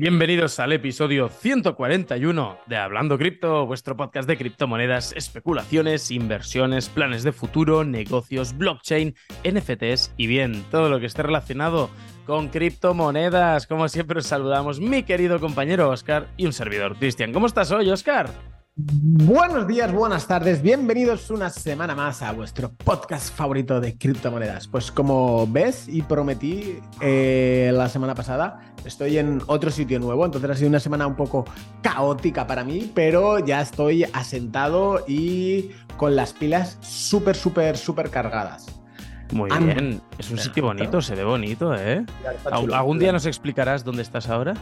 Bienvenidos al episodio 141 de Hablando Cripto, vuestro podcast de criptomonedas, especulaciones, inversiones, planes de futuro, negocios, blockchain, NFTs y bien, todo lo que esté relacionado con criptomonedas. Como siempre os saludamos mi querido compañero Oscar y un servidor Cristian. ¿Cómo estás hoy, Oscar? Buenos días, buenas tardes, bienvenidos una semana más a vuestro podcast favorito de criptomonedas. Pues como ves y prometí eh, la semana pasada, estoy en otro sitio nuevo, entonces ha sido una semana un poco caótica para mí, pero ya estoy asentado y con las pilas súper, súper, súper cargadas. Muy bien, es un sitio bonito, se ve bonito, ¿eh? ¿Algún día nos explicarás dónde estás ahora?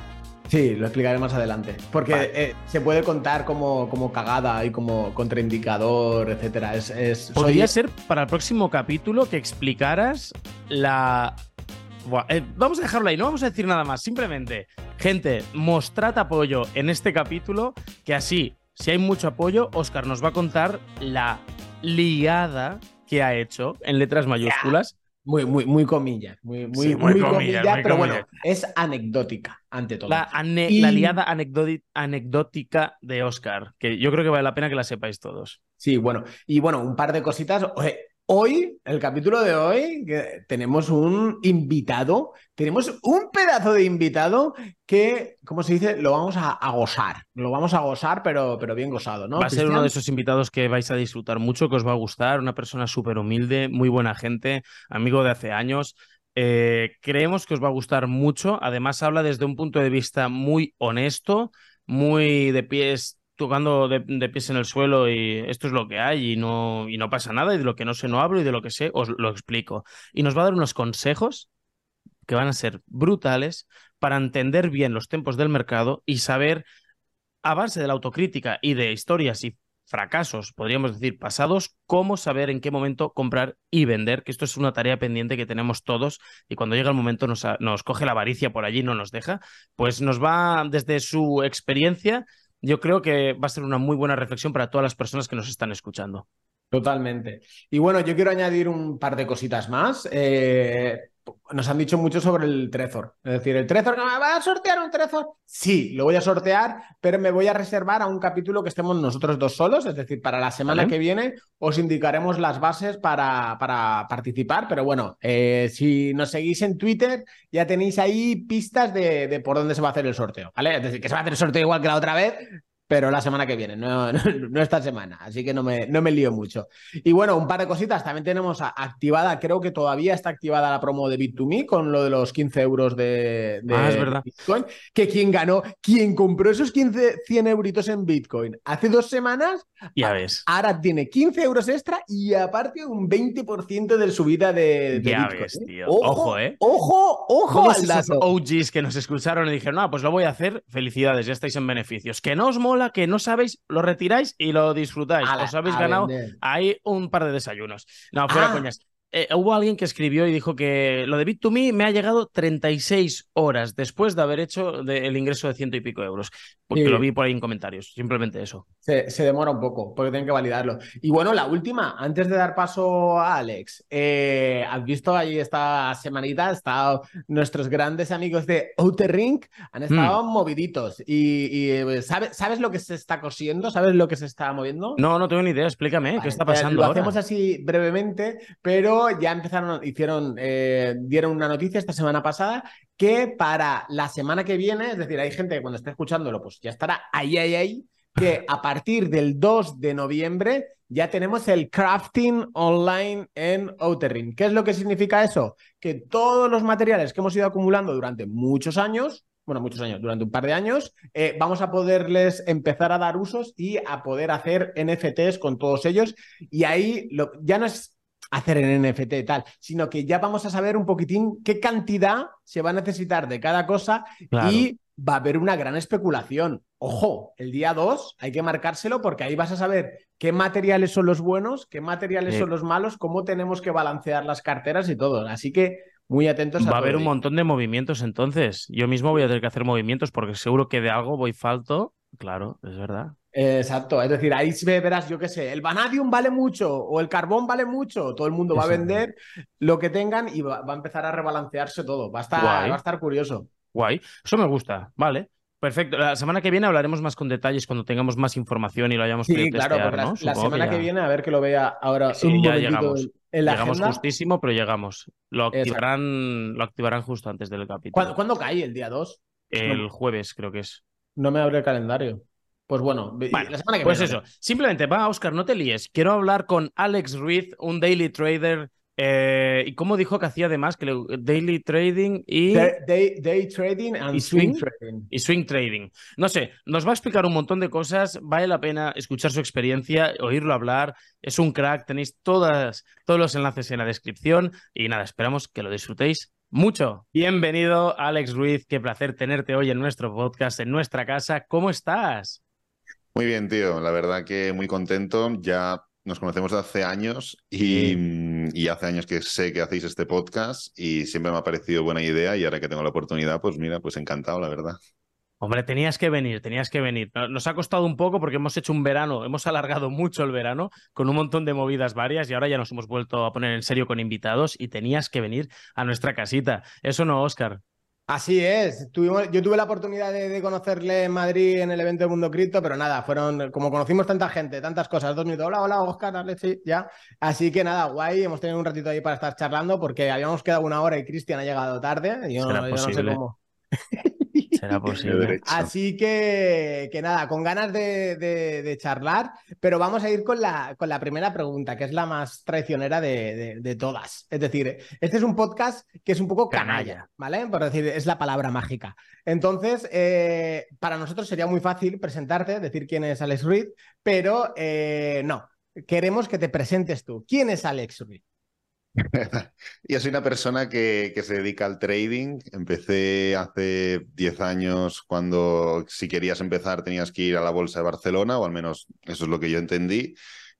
Sí, lo explicaré más adelante. Porque eh, se puede contar como, como, cagada y como contraindicador, etcétera. Es, Podría ser para el próximo capítulo que explicaras la. Eh, vamos a dejarlo ahí, no vamos a decir nada más. Simplemente, gente, mostrad apoyo en este capítulo, que así, si hay mucho apoyo, Oscar nos va a contar la liada que ha hecho en letras mayúsculas. Muy, muy, muy comillas, muy, muy, muy, comillas, pero bueno, es anecdótica ante todo. La, la liada anecdótica de Oscar, que yo creo que vale la pena que la sepáis todos. Sí, bueno, y bueno, un par de cositas. Hoy, el capítulo de hoy, tenemos un invitado, tenemos un pedazo de invitado que, como se dice, lo vamos a, gozar. Lo vamos a gozar, pero, pero bien gozado, ¿no? Va a ser uno de esos invitados que vais a disfrutar mucho, que os va a gustar, una persona súper humilde, muy buena gente, amigo de hace años. Eh, creemos que os va a gustar mucho. Además, habla desde un punto de vista muy honesto, muy de pies tocando de, pies en el suelo y esto es lo que hay y no, y no pasa nada y de lo que no sé no hablo y de lo que sé os lo explico. Y nos va a dar unos consejos que van a ser brutales para entender bien los tiempos del mercado y saber, a base de la autocrítica y de historias y fracasos, podríamos decir, pasados, cómo saber en qué momento comprar y vender, que esto es una tarea pendiente que tenemos todos y cuando llega el momento nos, nos coge la avaricia por allí, no nos deja, pues nos va desde su experiencia yo creo que va a ser una muy buena reflexión para todas las personas que nos están escuchando. Totalmente. Y bueno, yo quiero añadir un par de cositas más. Eh, nos han dicho mucho sobre el Trezor. Es decir, ¿el Trezor me va a sortear un Trezor? Sí, lo voy a sortear, pero me voy a reservar a un capítulo que estemos nosotros dos solos. Es decir, para la semana que viene os indicaremos las bases para, para participar. Pero bueno, eh, si nos seguís en Twitter, ya tenéis ahí pistas de, de, por dónde se va a hacer el sorteo. ¿Vale? Es decir, que se va a hacer el sorteo igual que la otra vez, pero la semana que viene, no, no, esta semana, así que no me, no me lío mucho. Y bueno, un par de cositas, también tenemos activada, creo que todavía está activada la promo de Bit2Me con lo de los 15 euros de, ah, es verdad. Bitcoin, que quien ganó, quien compró esos 15, 100 euritos en Bitcoin hace dos semanas, ya ves. ahora tiene 15 euros extra y aparte un 20% de subida de, ya Bitcoin. Ves, ¿eh? tío. Ojo, ¿eh? Ojo, ojo al dato. OGs que nos escucharon y dijeron, ah, pues lo voy a hacer, felicidades, ya estáis en beneficios. Que no os mola que no sabéis, lo retiráis y lo disfrutáis. Os habéis ganado ahí un par de desayunos. No, fuera ah. coñas. Eh, hubo alguien que escribió y dijo que lo de Bit2Me me ha llegado 36 horas después de haber hecho el ingreso de ciento y pico euros. Porque lo vi por ahí en comentarios, simplemente eso. Se, demora un poco, porque tienen que validarlo. Y bueno, la última, antes de dar paso a Alex, eh, has visto ahí esta semanita, estado nuestros grandes amigos de Outer Ring han estado mm. moviditos. Y, eh, ¿sabes, ¿sabes lo que se está cosiendo? ¿Sabes lo que se está moviendo? No, no tengo ni idea, explícame, ¿qué está pasando? Lo hacemos así brevemente, pero ya empezaron, hicieron, eh, dieron una noticia esta semana pasada que para la semana que viene, es decir, hay gente que cuando esté escuchándolo, pues ya estará ahí, ahí, ahí, que a partir del 2 de noviembre ya tenemos el crafting online en Outerring. ¿Qué es lo que significa eso? Que todos los materiales que hemos ido acumulando durante muchos años, bueno, muchos años, durante un par de años, eh, vamos a poderles empezar a dar usos y a poder hacer NFTs con todos ellos. Y ahí lo, ya no es hacer en NFT y tal, sino que ya vamos a saber un poquitín qué cantidad se va a necesitar de cada cosa y va a haber una gran especulación. Ojo, el día 2 hay que marcárselo porque ahí vas a saber qué materiales son los buenos, qué materiales son los malos, cómo tenemos que balancear las carteras y todo. Así que muy atentos a Va a haber un montón de movimientos entonces. Yo mismo voy a tener que hacer movimientos porque seguro que de algo voy falto. Claro, es verdad. Exacto, es decir, ahí verás, yo qué sé, el vanadium vale mucho o el carbón vale mucho, todo el mundo va a vender lo que tengan y va, a empezar a rebalancearse todo, va a estar, va a estar curioso. Guay. Eso me gusta. Vale. Perfecto. La semana que viene hablaremos más con detalles cuando tengamos más información y lo hayamos Sí, claro, testear, porque la, la semana que, ya- viene, a ver que lo vea ahora Sí, un ya llegamos. en- la Llegamos agenda. justísimo, pero llegamos. Lo activarán, lo activarán justo antes del capítulo. ¿Cuándo, cuándo cae el día 2? El jueves, creo que es. No me abre el calendario. Pues bueno, la semana que Pues viene. eso, simplemente va, Oscar, no te líes. Quiero hablar con Alex Ruiz, un daily trader. eh, ¿Y cómo dijo que hacía además? Que le- daily trading y, Day, day- day trading and ¿Y swing, swing? trading. y swing trading. No sé, nos va a explicar un montón de cosas. Vale la pena escuchar su experiencia, oírlo hablar. Es un crack. Tenéis todas, todos los enlaces en la descripción. Y nada, esperamos que lo disfrutéis mucho. Bienvenido, Alex Ruiz. Qué placer tenerte hoy en nuestro podcast, en nuestra casa. ¿Cómo estás? Muy bien, tío. La verdad que muy contento. Ya nos conocemos de hace años y, y hace años que sé que hacéis este podcast y siempre me ha parecido buena idea y ahora que tengo la oportunidad, pues mira, pues encantado, la verdad. Hombre, tenías que venir, tenías que venir. No- Nos ha costado un poco porque hemos hecho un verano, hemos alargado mucho el verano con un montón de movidas varias y ahora ya nos hemos vuelto a poner en serio con invitados y tenías que venir a nuestra casita. Eso no, Oscar. Así es. Tuvimos, yo tuve la oportunidad de, de conocerle en Madrid en el evento de Mundo Cripto, pero nada, fueron, como conocimos tanta gente, tantas cosas, dos minutos, hola, hola, Oscar, Alex, sí, ya. Así que nada, guay, hemos tenido un ratito ahí para estar charlando porque habíamos quedado una hora y Cristian ha llegado tarde. Yo, ¿Será no, yo no sé cómo. Será posible. Así que, que nada, con ganas de, de- de charlar, pero vamos a ir con la, con la primera pregunta, que es la más traicionera de, de- de todas. Es decir, este es un podcast que es un poco canalla, Canalla. ¿vale? Por decir, es la palabra mágica. Entonces, eh, para nosotros sería muy fácil presentarte, decir quién es Alex Ruiz, pero eh, no, queremos que te presentes tú. ¿Quién es Alex Ruiz? Yo soy una persona que, que se dedica al trading. Empecé hace 10 años cuando si querías empezar tenías que ir a la Bolsa de Barcelona, o al menos eso es lo que yo entendí.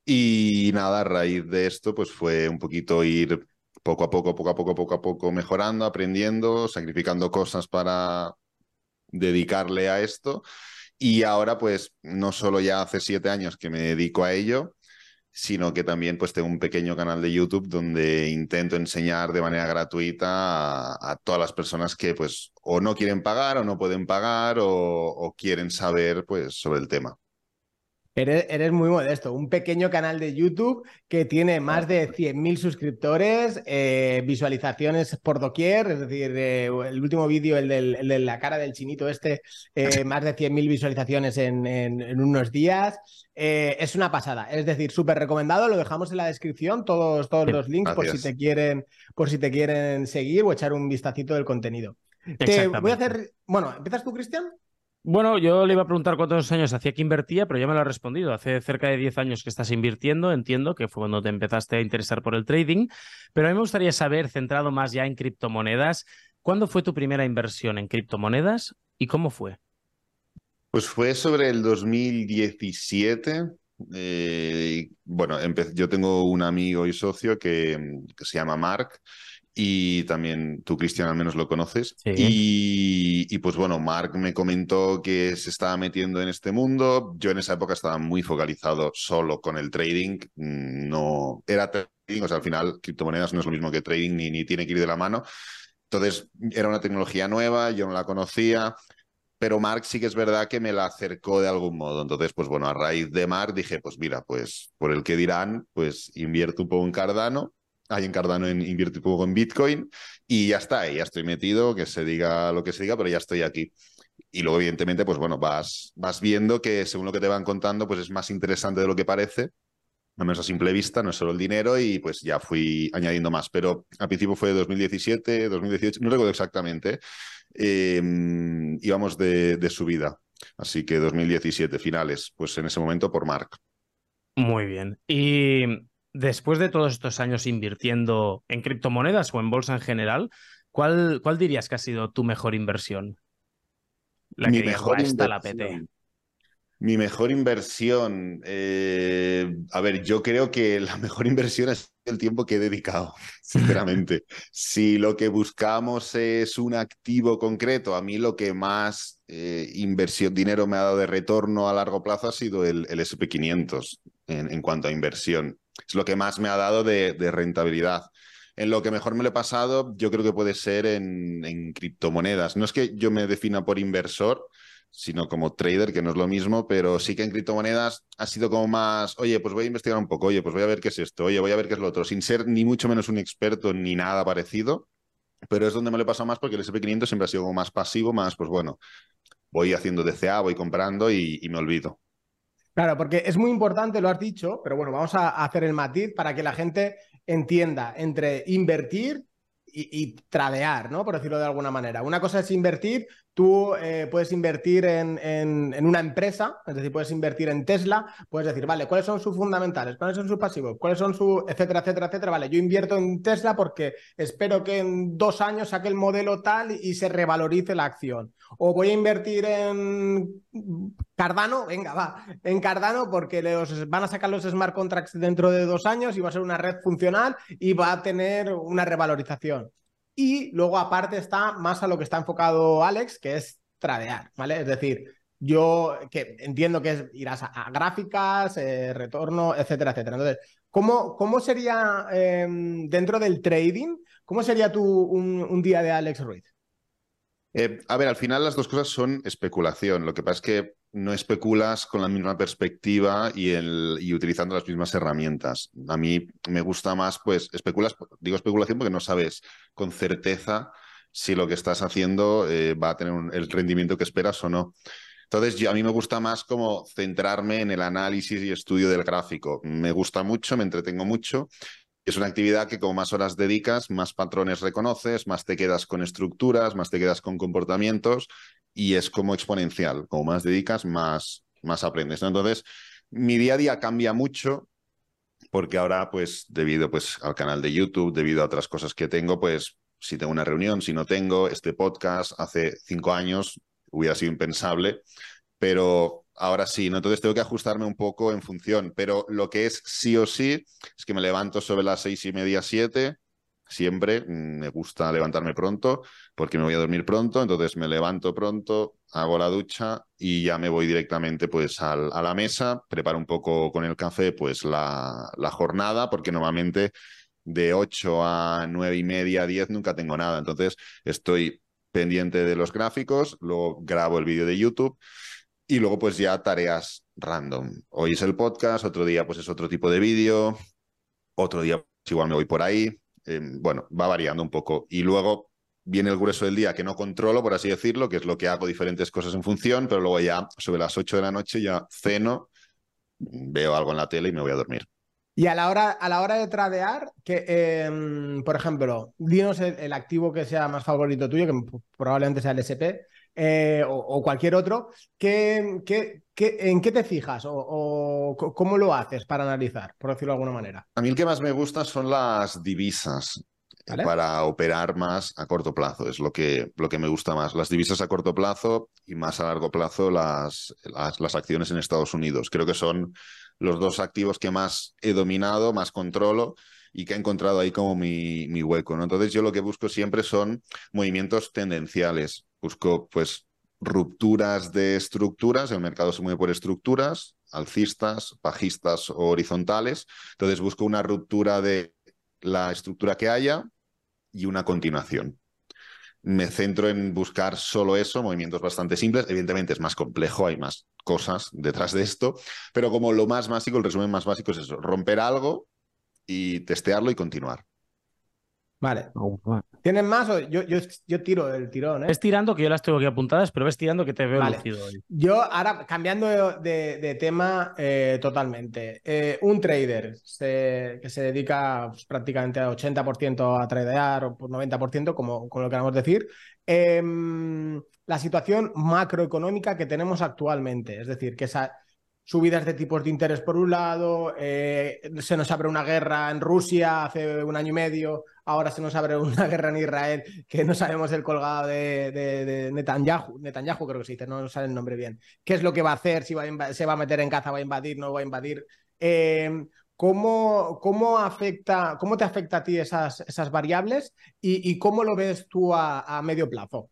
Y nada, a raíz de esto, pues fue un poquito ir poco a poco, poco a poco, poco a poco mejorando, aprendiendo, sacrificando cosas para dedicarle a esto. Y ahora, pues, no solo ya hace siete años que me dedico a ello, sino que también pues tengo un pequeño canal de YouTube donde intento enseñar de manera gratuita a, todas las personas que pues o no quieren pagar o no pueden pagar o, o quieren saber pues sobre el tema. Eres, eres muy modesto. Un pequeño canal de YouTube que tiene más de 100.000 suscriptores, eh, visualizaciones por doquier. Es decir, eh, el último vídeo, el, del- el de la cara del chinito este, eh, más de 100.000 visualizaciones en, en- en unos días. Es una pasada. Es decir, súper recomendado. Lo dejamos en la descripción, todos, todos los links por si te quieren, por si te quieren seguir o echar un vistacito del contenido. Te voy a hacer. Bueno, ¿empiezas tú, Cristian? Bueno, yo le iba a preguntar cuántos años hacía que invertía, pero ya me lo ha respondido. Hace cerca de 10 años que estás invirtiendo, entiendo que fue cuando te empezaste a interesar por el trading. Pero a mí me gustaría saber, centrado más ya en criptomonedas, ¿cuándo fue tu primera inversión en criptomonedas y cómo fue? Pues fue sobre el 2017. eh, bueno, yo tengo un amigo y socio que, que se llama Mark y también tú, Cristian, al menos lo conoces. Sí. Y, y, pues bueno, Mark me comentó que se estaba metiendo en este mundo. Yo en esa época estaba muy focalizado solo con el trading. mm, No era trading, o sea, al final criptomonedas no es lo mismo que trading ni, ni tiene que ir de la mano. Entonces era una tecnología nueva, yo no la conocía pero Mark sí que es verdad que me la acercó de algún modo. Entonces, pues bueno, a raíz de Mark dije, pues mira, pues por el que dirán, pues invierto un poco en Cardano, hay en Cardano en, invierto un poco en Bitcoin y ya está, ya estoy metido, que se diga lo que se diga, pero ya estoy aquí. Y luego, evidentemente, pues bueno, vas, vas viendo que según lo que te van contando, pues es más interesante de lo que parece. Al menos a simple vista, no es solo el dinero, y pues ya fui añadiendo más. Pero al principio fue 2017, 2018, no recuerdo exactamente. eh, íbamos de, de subida. Así que 2017, finales, pues en ese momento por Mark. Muy bien. Y después de todos estos años invirtiendo en criptomonedas o en bolsa en general, ¿cuál, cuál dirías que ha sido tu mejor inversión? La Mi que mejor "Buah, esta la inversión. peté. Mi mejor inversión. eh, a ver, yo creo que la mejor inversión es el tiempo que he dedicado, sinceramente. si lo que buscamos es un activo concreto, a mí lo que más eh, inversión, dinero me ha dado de retorno a largo plazo ha sido el, el SP500 en, cuanto a inversión. Es lo que más me ha dado de, rentabilidad. En lo que mejor me lo he pasado, yo creo que puede ser en, criptomonedas. No es que yo me defina por inversor, sino como trader, que no es lo mismo, pero sí que en criptomonedas ha sido como más, oye, pues voy a investigar un poco, oye, pues voy a ver qué es esto, oye, voy a ver qué es lo otro, sin ser ni mucho menos un experto ni nada parecido, pero es donde me lo he pasado más porque el SP500 siempre ha sido como más pasivo, más, pues bueno, voy haciendo DCA, voy comprando y me olvido. Claro, porque es muy importante, lo has dicho, pero bueno, vamos a hacer el matiz para que la gente entienda entre invertir y, y, tradear, ¿no? Por decirlo de alguna manera. Una cosa es invertir, tú eh, puedes invertir en, en, una empresa, es decir, puedes invertir en Tesla, puedes decir, vale, ¿cuáles son sus fundamentales? ¿Cuáles son sus pasivos? ¿Cuáles son sus, etcétera, etcétera, etcétera? Vale, yo invierto en Tesla porque espero que en dos años saque el modelo tal y se revalorice la acción. O voy a invertir en Cardano, venga, va, en Cardano porque los, van a sacar los smart contracts dentro de dos años y va a ser una red funcional y va a tener una revalorización. Y luego aparte está más a lo que está enfocado Alex, que es tradear, ¿vale? Es decir, yo que entiendo que es, irás a, gráficas, eh, retorno, etcétera, etcétera. Entonces, ¿cómo, cómo sería eh, dentro del trading, cómo sería un, un día de Alex Ruiz? Eh, a ver, al final las dos cosas son especulación. Lo que pasa es que no especulas con la misma perspectiva y, utilizando las mismas herramientas. A mí me gusta más, pues, especulas, digo especulación porque no sabes con certeza si lo que estás haciendo eh, va a tener el rendimiento que esperas o no. Entonces, a mí me gusta más como centrarme en el análisis y estudio del gráfico. Me gusta mucho, me entretengo mucho es una actividad que como más horas dedicas, más patrones reconoces, más te quedas con estructuras, más te quedas con comportamientos y es como exponencial. Como más dedicas, más, más aprendes. ¿no? Entonces, mi día a día cambia mucho porque ahora, pues, debido pues, al canal de YouTube, debido a otras cosas que tengo, pues, si tengo una reunión, si no tengo, este podcast hace cinco años hubiera sido impensable, pero ahora sí, ¿no? Entonces tengo que ajustarme un poco en función, pero lo que es sí o sí es que me levanto sobre las seis y media, siete, siempre mm, me gusta levantarme pronto porque me voy a dormir pronto, entonces me levanto pronto, hago la ducha y ya me voy directamente pues al, a la mesa, preparo un poco con el café pues la, la jornada porque normalmente de 8 a nueve y media, 10 nunca tengo nada, entonces estoy pendiente de los gráficos, luego grabo el vídeo de YouTube y luego pues ya tareas random. Hoy es el podcast, otro día pues es otro tipo de vídeo, otro día pues, igual me voy por ahí. Eh, bueno, va variando un poco. Y luego viene el grueso del día que no controlo, por así decirlo, que es lo que hago diferentes cosas en función, pero luego ya sobre las 8 de la noche ya ceno, veo algo en la tele y me voy a dormir. Y a la hora, a la hora de tradear, que, eh, por ejemplo, dinos el, el, activo que sea más favorito tuyo, que probablemente sea el SP, eh, o, o, cualquier otro, ¿qué, qué, qué, en qué te fijas o, o, cómo lo haces para analizar, por decirlo de alguna manera? A mí el que más me gusta son las divisas. ¿Vale? Para operar más a corto plazo, es lo que, lo que me gusta más. Las divisas a corto plazo y más a largo plazo las, las, las acciones en Estados Unidos. Creo que son los dos activos que más he dominado, más controlo y que he encontrado ahí como mi, mi hueco. ¿no? Entonces yo lo que busco siempre son movimientos tendenciales. Busco pues rupturas de estructuras, el mercado se mueve por estructuras, alcistas, bajistas o horizontales. Entonces busco una ruptura de la estructura que haya y una continuación. Me centro en buscar solo eso, movimientos bastante simples. Evidentemente es más complejo, hay más cosas detrás de esto, pero como lo más básico, el resumen más básico es eso, romper algo y testearlo y continuar. Vale. ¿Tienes más? O yo, yo, yo, tiro el tirón, ¿eh? Ves tirando, que yo las tengo aquí apuntadas, pero ves tirando que te veo vale. lucido hoy. Yo ahora, cambiando de, de tema eh, totalmente. Eh, un trader se, que se dedica pues, prácticamente a 80% a tradear o por 90%, como, como lo queramos decir. Eh, la situación macroeconómica que tenemos actualmente. Es decir, que esa subidas de tipos de interés por un lado, eh, se nos abre una guerra en Rusia hace un año y medio, ahora se nos abre una guerra en Israel que no sabemos el colgado de, de, Netanyahu, Netanyahu creo que se dice, no, no sale el nombre bien. ¿Qué es lo que va a hacer? Si va a se va a meter en caza, va a invadir, no va a invadir. Eh, ¿Cómo, ¿Cómo, afecta, ¿Cómo te afecta a ti esas, esas variables y, y cómo lo ves tú a, a medio plazo?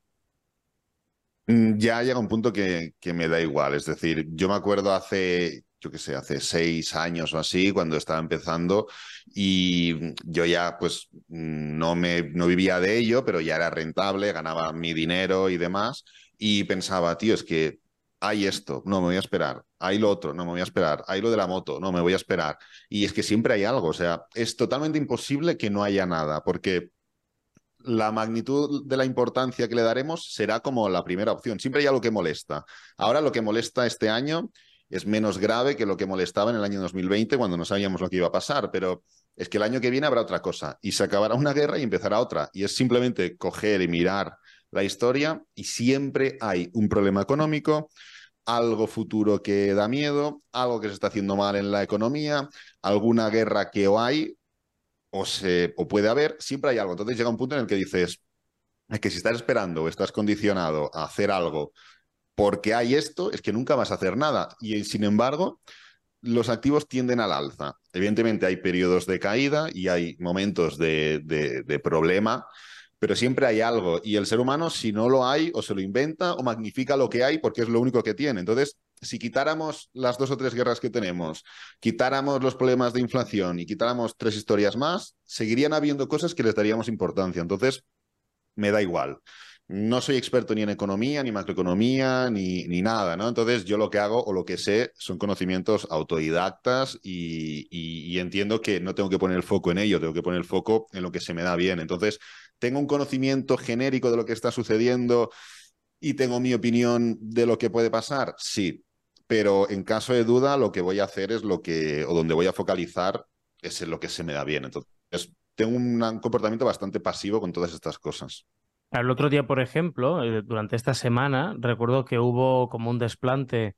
Ya llega un punto que, me da igual. Es decir, yo me acuerdo hace, yo qué sé, hace seis años o así, cuando estaba empezando, y yo ya pues no, me, no vivía de ello, pero ya era rentable, ganaba mi dinero y demás, y pensaba, tío, es que hay esto, no me voy a esperar, hay lo otro, no me voy a esperar, hay lo de la moto, no me voy a esperar. Y es que siempre hay algo, o sea, es totalmente imposible que no haya nada, porque la magnitud de la importancia que le daremos será como la primera opción. Siempre hay algo que molesta. Ahora lo que molesta este año es menos grave que lo que molestaba en el año 2020 cuando no sabíamos lo que iba a pasar, pero es que el año que viene habrá otra cosa y se acabará una guerra y empezará otra. Y es simplemente coger y mirar la historia y siempre hay un problema económico, algo futuro que da miedo, algo que se está haciendo mal en la economía, alguna guerra que o hay o, puede haber, siempre hay algo. Entonces llega un punto en el que dices, es que si estás esperando o estás condicionado a hacer algo porque hay esto, es que nunca vas a hacer nada. Y sin embargo, los activos tienden al alza. Evidentemente hay periodos de caída y hay momentos de, de, problema, pero siempre hay algo. Y el ser humano, si no lo hay, o se lo inventa o magnifica lo que hay porque es lo único que tiene. Entonces, si quitáramos las dos o tres guerras que tenemos, quitáramos los problemas de inflación y quitáramos tres historias más, seguirían habiendo cosas que les daríamos importancia. Entonces, me da igual. No soy experto ni en economía, ni macroeconomía, ni, ni nada, ¿no? Entonces, yo lo que hago o lo que sé son conocimientos autodidactas y, y entiendo que no tengo que poner el foco en ello, tengo que poner el foco en lo que se me da bien. Entonces, tengo un conocimiento genérico de lo que está sucediendo y tengo mi opinión de lo que puede pasar, sí, pero en caso de duda lo que voy a hacer es lo que, o donde voy a focalizar es en lo que se me da bien. Entonces, tengo un comportamiento bastante pasivo con todas estas cosas. El otro día, por ejemplo, eh, durante esta semana, recuerdo que hubo como un desplante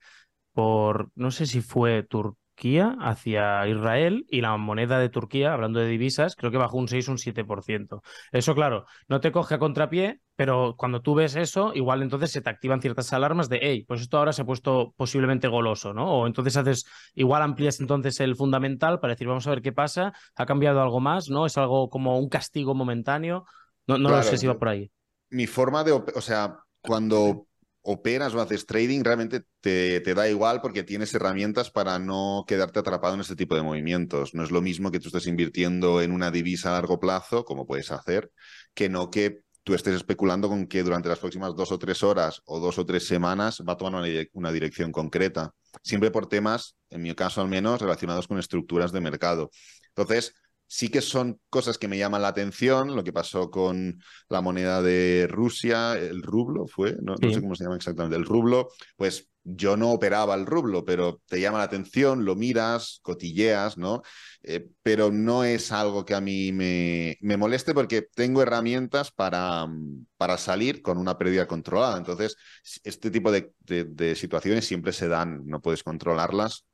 por, no sé si fue Turquía Turquía hacia Israel y la moneda de Turquía, hablando de divisas, creo que bajó un 6 o un 7%. Eso, claro, no te coge a contrapié, pero cuando tú ves eso, igual entonces se te activan ciertas alarmas de, hey, pues esto ahora se ha puesto posiblemente goloso, ¿no? O entonces haces, igual amplías entonces el fundamental para decir, vamos a ver qué pasa, ha cambiado algo más, ¿no? Es algo como un castigo momentáneo. No, no lo sé si va por ahí. Mi forma de, o sea, cuando operas o haces trading, realmente te, te, da igual porque tienes herramientas para no quedarte atrapado en este tipo de movimientos. No es lo mismo que tú estés invirtiendo en una divisa a largo plazo, como puedes hacer, que no que tú estés especulando con que durante las próximas dos o tres horas o dos o tres semanas va a tomar una, una dirección concreta. Siempre por temas, en mi caso al menos, relacionados con estructuras de mercado. Entonces, sí que son cosas que me llaman la atención, lo que pasó con la moneda de Rusia, el rublo fue, no, sé cómo se llama exactamente, el rublo, pues yo no operaba el rublo, pero te llama la atención, lo miras, cotilleas, ¿no? Eh, pero no es algo que a mí me, me moleste porque tengo herramientas para, para, salir con una pérdida controlada. Entonces, este tipo de, de situaciones siempre se dan, no puedes controlarlas,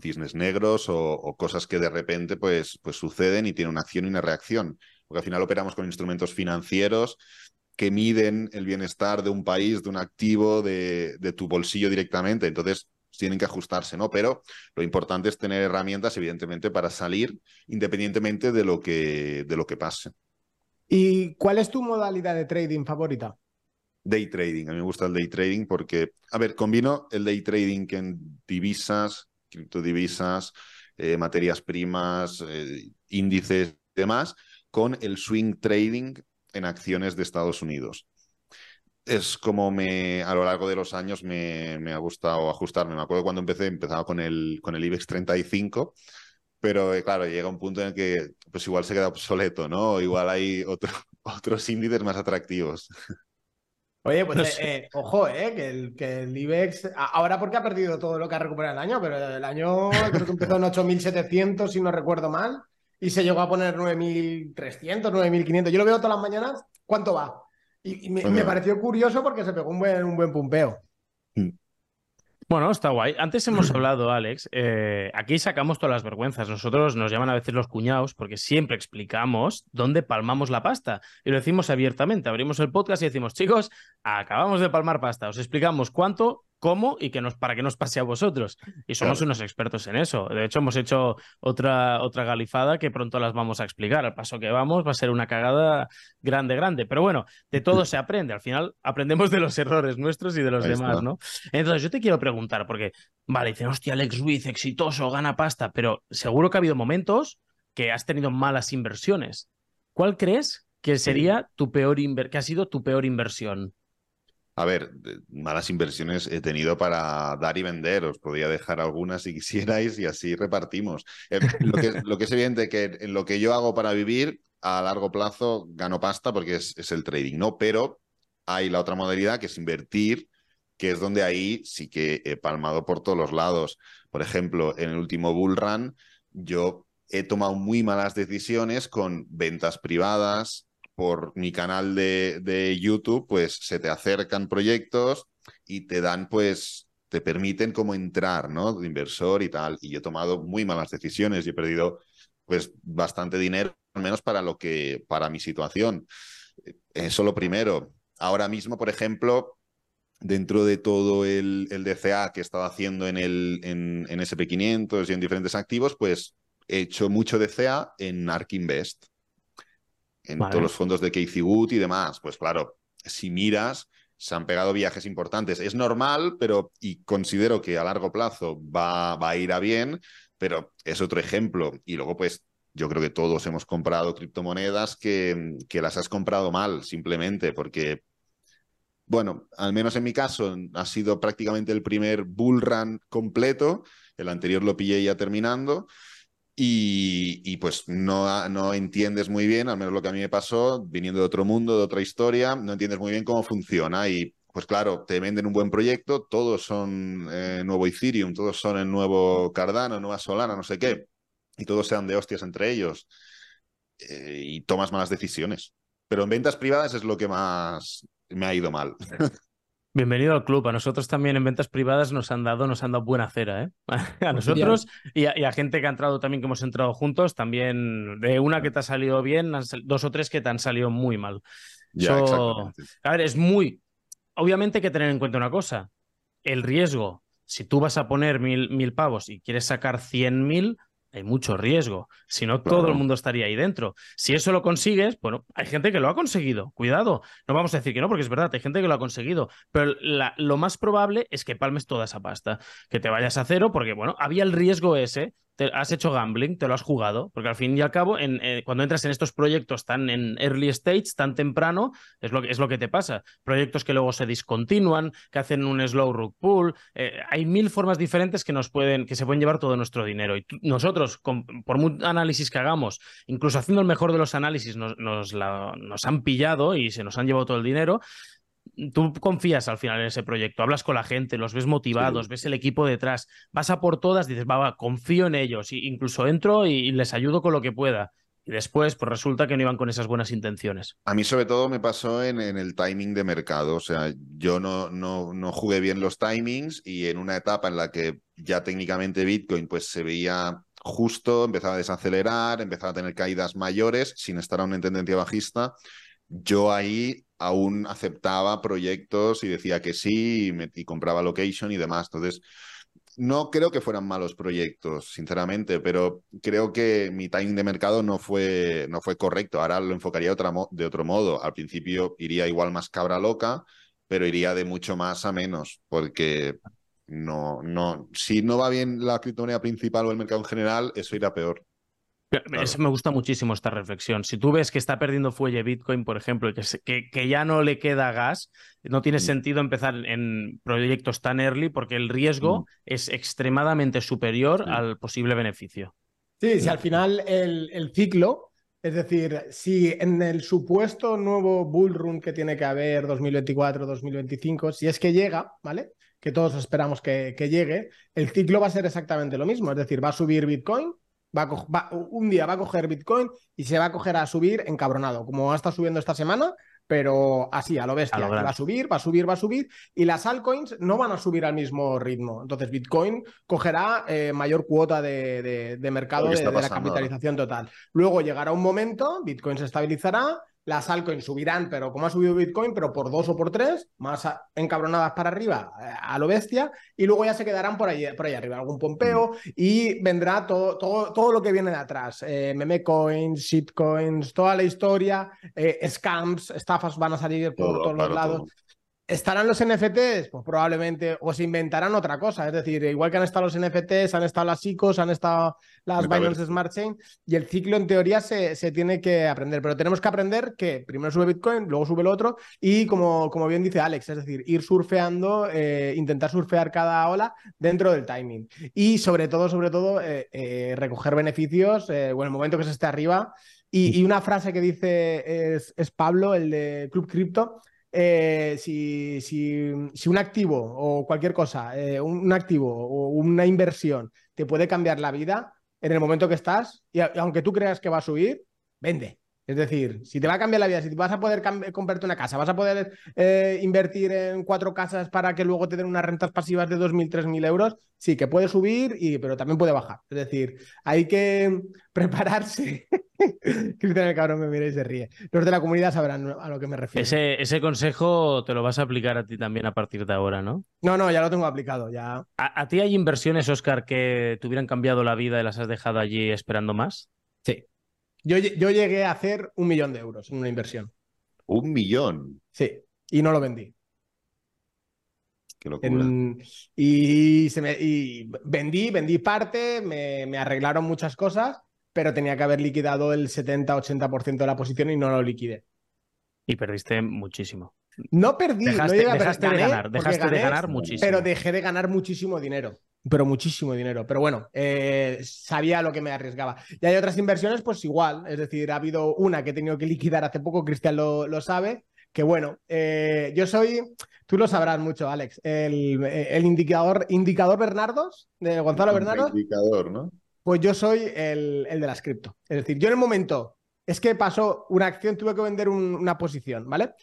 cisnes negros o, cosas que de repente pues, pues suceden y tienen una acción y una reacción. Porque al final operamos con instrumentos financieros que miden el bienestar de un país, de un activo, de, de tu bolsillo directamente. Entonces, tienen que ajustarse, ¿no? Pero lo importante es tener herramientas, evidentemente, para salir independientemente de lo que, de lo que pase. ¿Y cuál es tu modalidad de trading favorita? Day trading. A mí me gusta el day trading porque, a ver, combino el day trading en divisas, criptodivisas, eh, materias primas, eh, índices y demás, con el swing trading en acciones de Estados Unidos. Es como me, a lo largo de los años me, me ha gustado ajustarme. Me acuerdo cuando empecé, empezaba con el, con el IBEX 35, pero eh, claro, llega un punto en el que pues igual se queda obsoleto, ¿no? Igual hay otro, otros índices más atractivos. Oye, pues eh, eh, ojo, eh, que el, que el IBEX, ahora porque ha perdido todo lo que ha recuperado el año, pero el año creo que empezó en 8.700, si no recuerdo mal, y se llegó a poner 9.300, 9.500. Yo lo veo todas las mañanas, ¿cuánto va? Y, me, me, pareció curioso porque se pegó un buen, un buen pumpeo. Mm. Bueno, está guay. Antes hemos hablado, Alex, eh, aquí sacamos todas las vergüenzas. Nosotros nos llaman a veces los cuñados porque siempre explicamos dónde palmamos la pasta. Y lo decimos abiertamente. Abrimos el podcast y decimos, chicos, acabamos de palmar pasta. Os explicamos cuánto cómo y que nos, para que nos pase a vosotros. Y somos unos expertos en eso. De hecho, hemos hecho otra, otra galifada que pronto las vamos a explicar. Al paso que vamos va a ser una cagada grande, grande. Pero bueno, de todo se aprende. Al final aprendemos de los errores nuestros y de los demás, ¿no? Entonces, yo te quiero preguntar, porque, vale, dicen, hostia, Alex Ruiz, exitoso, gana pasta, pero seguro que ha habido momentos que has tenido malas inversiones. ¿Cuál crees que sería tu peor que ha sido tu peor inversión? A ver, malas inversiones he tenido para dar y vender. Os podría dejar algunas si quisierais y así repartimos. Eh, lo, que, lo, que, es evidente que en lo que yo hago para vivir, a largo plazo gano pasta porque es, es, el trading, ¿no? Pero hay la otra modalidad que es invertir, que es donde ahí sí que he palmado por todos los lados. Por ejemplo, en el último bull run, yo he tomado muy malas decisiones con ventas privadas, por mi canal de, de, YouTube, pues se te acercan proyectos y te dan, pues, te permiten como entrar, ¿no? De inversor y tal. Y yo he tomado muy malas decisiones y he perdido, pues, bastante dinero, al menos para lo que, para mi situación. Eso lo primero. Ahora mismo, por ejemplo, dentro de todo el, el DCA que he estado haciendo en, el, en, en SP500 y en diferentes activos, pues he hecho mucho DCA en ARK Invest en todos los fondos de Casey Wood y demás. Pues claro, si miras, se han pegado viajes importantes. Es normal, pero y considero que a largo plazo va, va a ir a bien, pero es otro ejemplo. Y luego, pues, yo creo que todos hemos comprado criptomonedas que, que las has comprado mal, simplemente porque bueno, al menos en mi caso, ha sido prácticamente el primer bull run completo. El anterior lo pillé ya terminando. Y, pues no, no entiendes muy bien, al menos lo que a mí me pasó, viniendo de otro mundo, de otra historia, no entiendes muy bien cómo funciona. Y pues claro, te venden un buen proyecto, todos son eh, nuevo Ethereum, todos son el nuevo Cardano, nueva Solana, no sé qué, y todos sean de hostias entre ellos. Eh, y tomas malas decisiones. Pero en ventas privadas es lo que más me ha ido mal. Bienvenido al club. A nosotros también en ventas privadas nos han dado, nos han dado buena cera, ¿eh? A nosotros y a, gente que ha entrado también, que hemos entrado juntos, también de una que te ha salido bien, dos o tres que te han salido muy mal. Ya, a ver, es muy. Obviamente hay que tener en cuenta una cosa: el riesgo. Si tú vas a poner mil, mil pavos y quieres sacar cien mil, hay mucho riesgo. Si no, todo el mundo estaría ahí dentro. Si eso lo consigues, bueno, hay gente que lo ha conseguido. Cuidado. No vamos a decir que no, porque es verdad, hay gente que lo ha conseguido. Pero lo más probable es que palmes toda esa pasta. Que te vayas a cero, porque, bueno, había el riesgo ese has hecho gambling, te lo has jugado, porque al fin y al cabo, eh, cuando entras en estos proyectos tan en early stage, tan temprano, es lo, que, es lo que te pasa. Proyectos que luego se discontinúan, que hacen un slow rug pull, eh, hay mil formas diferentes que nos pueden, que se pueden llevar todo nuestro dinero. Y nosotros, por mucho análisis que hagamos, incluso haciendo el mejor de los análisis, nos, nos han pillado y se nos han llevado todo el dinero tú confías al final en ese proyecto, hablas con la gente, los ves motivados, ves el equipo detrás, vas a por todas, dices, va, va, confío en ellos, y incluso entro y, les ayudo con lo que pueda. Y después, pues resulta que no iban con esas buenas intenciones. A mí, sobre todo, me pasó en, en el timing de mercado. O sea, yo no, no, no, jugué bien los timings y en una etapa en la que ya técnicamente Bitcoin pues se veía justo, empezaba a desacelerar, empezaba a tener caídas mayores sin estar aún en tendencia bajista. Yo ahí aún aceptaba proyectos y decía que sí y, compraba location y demás. Entonces, no creo que fueran malos proyectos, sinceramente, pero creo que mi timing de mercado no fue, no fue correcto. Ahora lo enfocaría de otro modo. Al principio iría igual más cabra loca, pero iría de mucho más a menos, porque no, no, si no va bien la criptomoneda principal o el mercado en general, eso irá peor me gusta muchísimo esta reflexión. Si tú ves que está perdiendo fuelle Bitcoin, por ejemplo, y que, que, ya no le queda gas, no tiene mm. sentido empezar en proyectos tan early porque el riesgo mm. es extremadamente superior al posible beneficio. Sí, si al final el, el, ciclo, es decir, si en el supuesto nuevo bull run que tiene que haber 2024-2025, si es que llega, ¿vale? Que todos esperamos que, que llegue, el ciclo va a ser exactamente lo mismo. Es decir, va a subir Bitcoin, Va, un día va a coger Bitcoin y se va a coger a subir encabronado, como ha estado subiendo esta semana, pero así, a lo bestia. va a subir, va a subir, va a subir, y las altcoins no van a subir al mismo ritmo. Entonces, Bitcoin cogerá eh, mayor cuota de, mercado de, la capitalización total. Luego llegará un momento, Bitcoin se estabilizará, las altcoins subirán, pero como ha subido Bitcoin, pero por dos o por tres, más encabronadas para arriba eh, a lo bestia, y luego ya se quedarán por ahí, por ahí arriba, algún pompeo, mm. y vendrá todo, todo, todo lo que viene de atrás, eh, meme coins, shitcoins, toda la historia, eh, scams, estafas van a salir por todos los lados. ¿Estarán los NFTs? Pues probablemente, o se inventarán otra cosa. Es decir, igual que han estado los NFTs, han estado las ICOs, han estado las Binance Smart Chain, y el ciclo en teoría se, se, tiene que aprender. Pero tenemos que aprender que primero sube Bitcoin, luego sube el otro, y como, como bien dice Alex, es decir, ir surfeando, eh, intentar surfear cada ola dentro del timing. Y sobre todo, sobre todo, eh, eh, recoger beneficios, o en el momento que se esté arriba. Y, y una frase que dice es, es Pablo, el de Club Crypto, eh, si, si, si, un activo o cualquier cosa, eh, un, activo o una inversión te puede cambiar la vida en el momento que estás, y, aunque tú creas que va a subir, vende. Es decir, si te va a cambiar la vida, si vas a poder comprarte una casa, vas a poder eh, invertir en cuatro casas para que luego te den unas rentas pasivas de 2.000, 3.000 euros, sí, que puede subir, y, pero también puede bajar. Es decir, hay que prepararse. Cristian el cabrón me mira y se ríe. Los de la comunidad sabrán a lo que me refiero. Ese, ese consejo te lo vas a aplicar a ti también a partir de ahora, ¿no? No, no, ya lo tengo aplicado. Ya. ¿A, ti hay inversiones, Oscar, que te hubieran cambiado la vida y las has dejado allí esperando más? Sí. Yo, llegué a hacer un millón de euros en una inversión. ¿Un millón? Sí, y no lo vendí. Qué locura. y, se me, vendí, vendí parte, me, arreglaron muchas cosas, pero tenía que haber liquidado el 70-80% de la posición y no lo liquidé. Y perdiste muchísimo. No perdí, dejaste, no dejaste de ganar, dejaste de ganar muchísimo. Pero dejé de ganar muchísimo dinero pero muchísimo dinero. Pero bueno, eh, sabía lo que me arriesgaba. Y hay otras inversiones, pues igual. Es decir, ha habido una que he tenido que liquidar hace poco, Cristian lo, sabe, que bueno, eh, yo soy, tú lo sabrás mucho, Alex, el, el indicador, indicador Bernardos, de Gonzalo Bernardo. Indicador, ¿no? Pues yo soy el, el de las cripto. Es decir, yo en el momento, es que pasó una acción, tuve que vender una posición, ¿vale?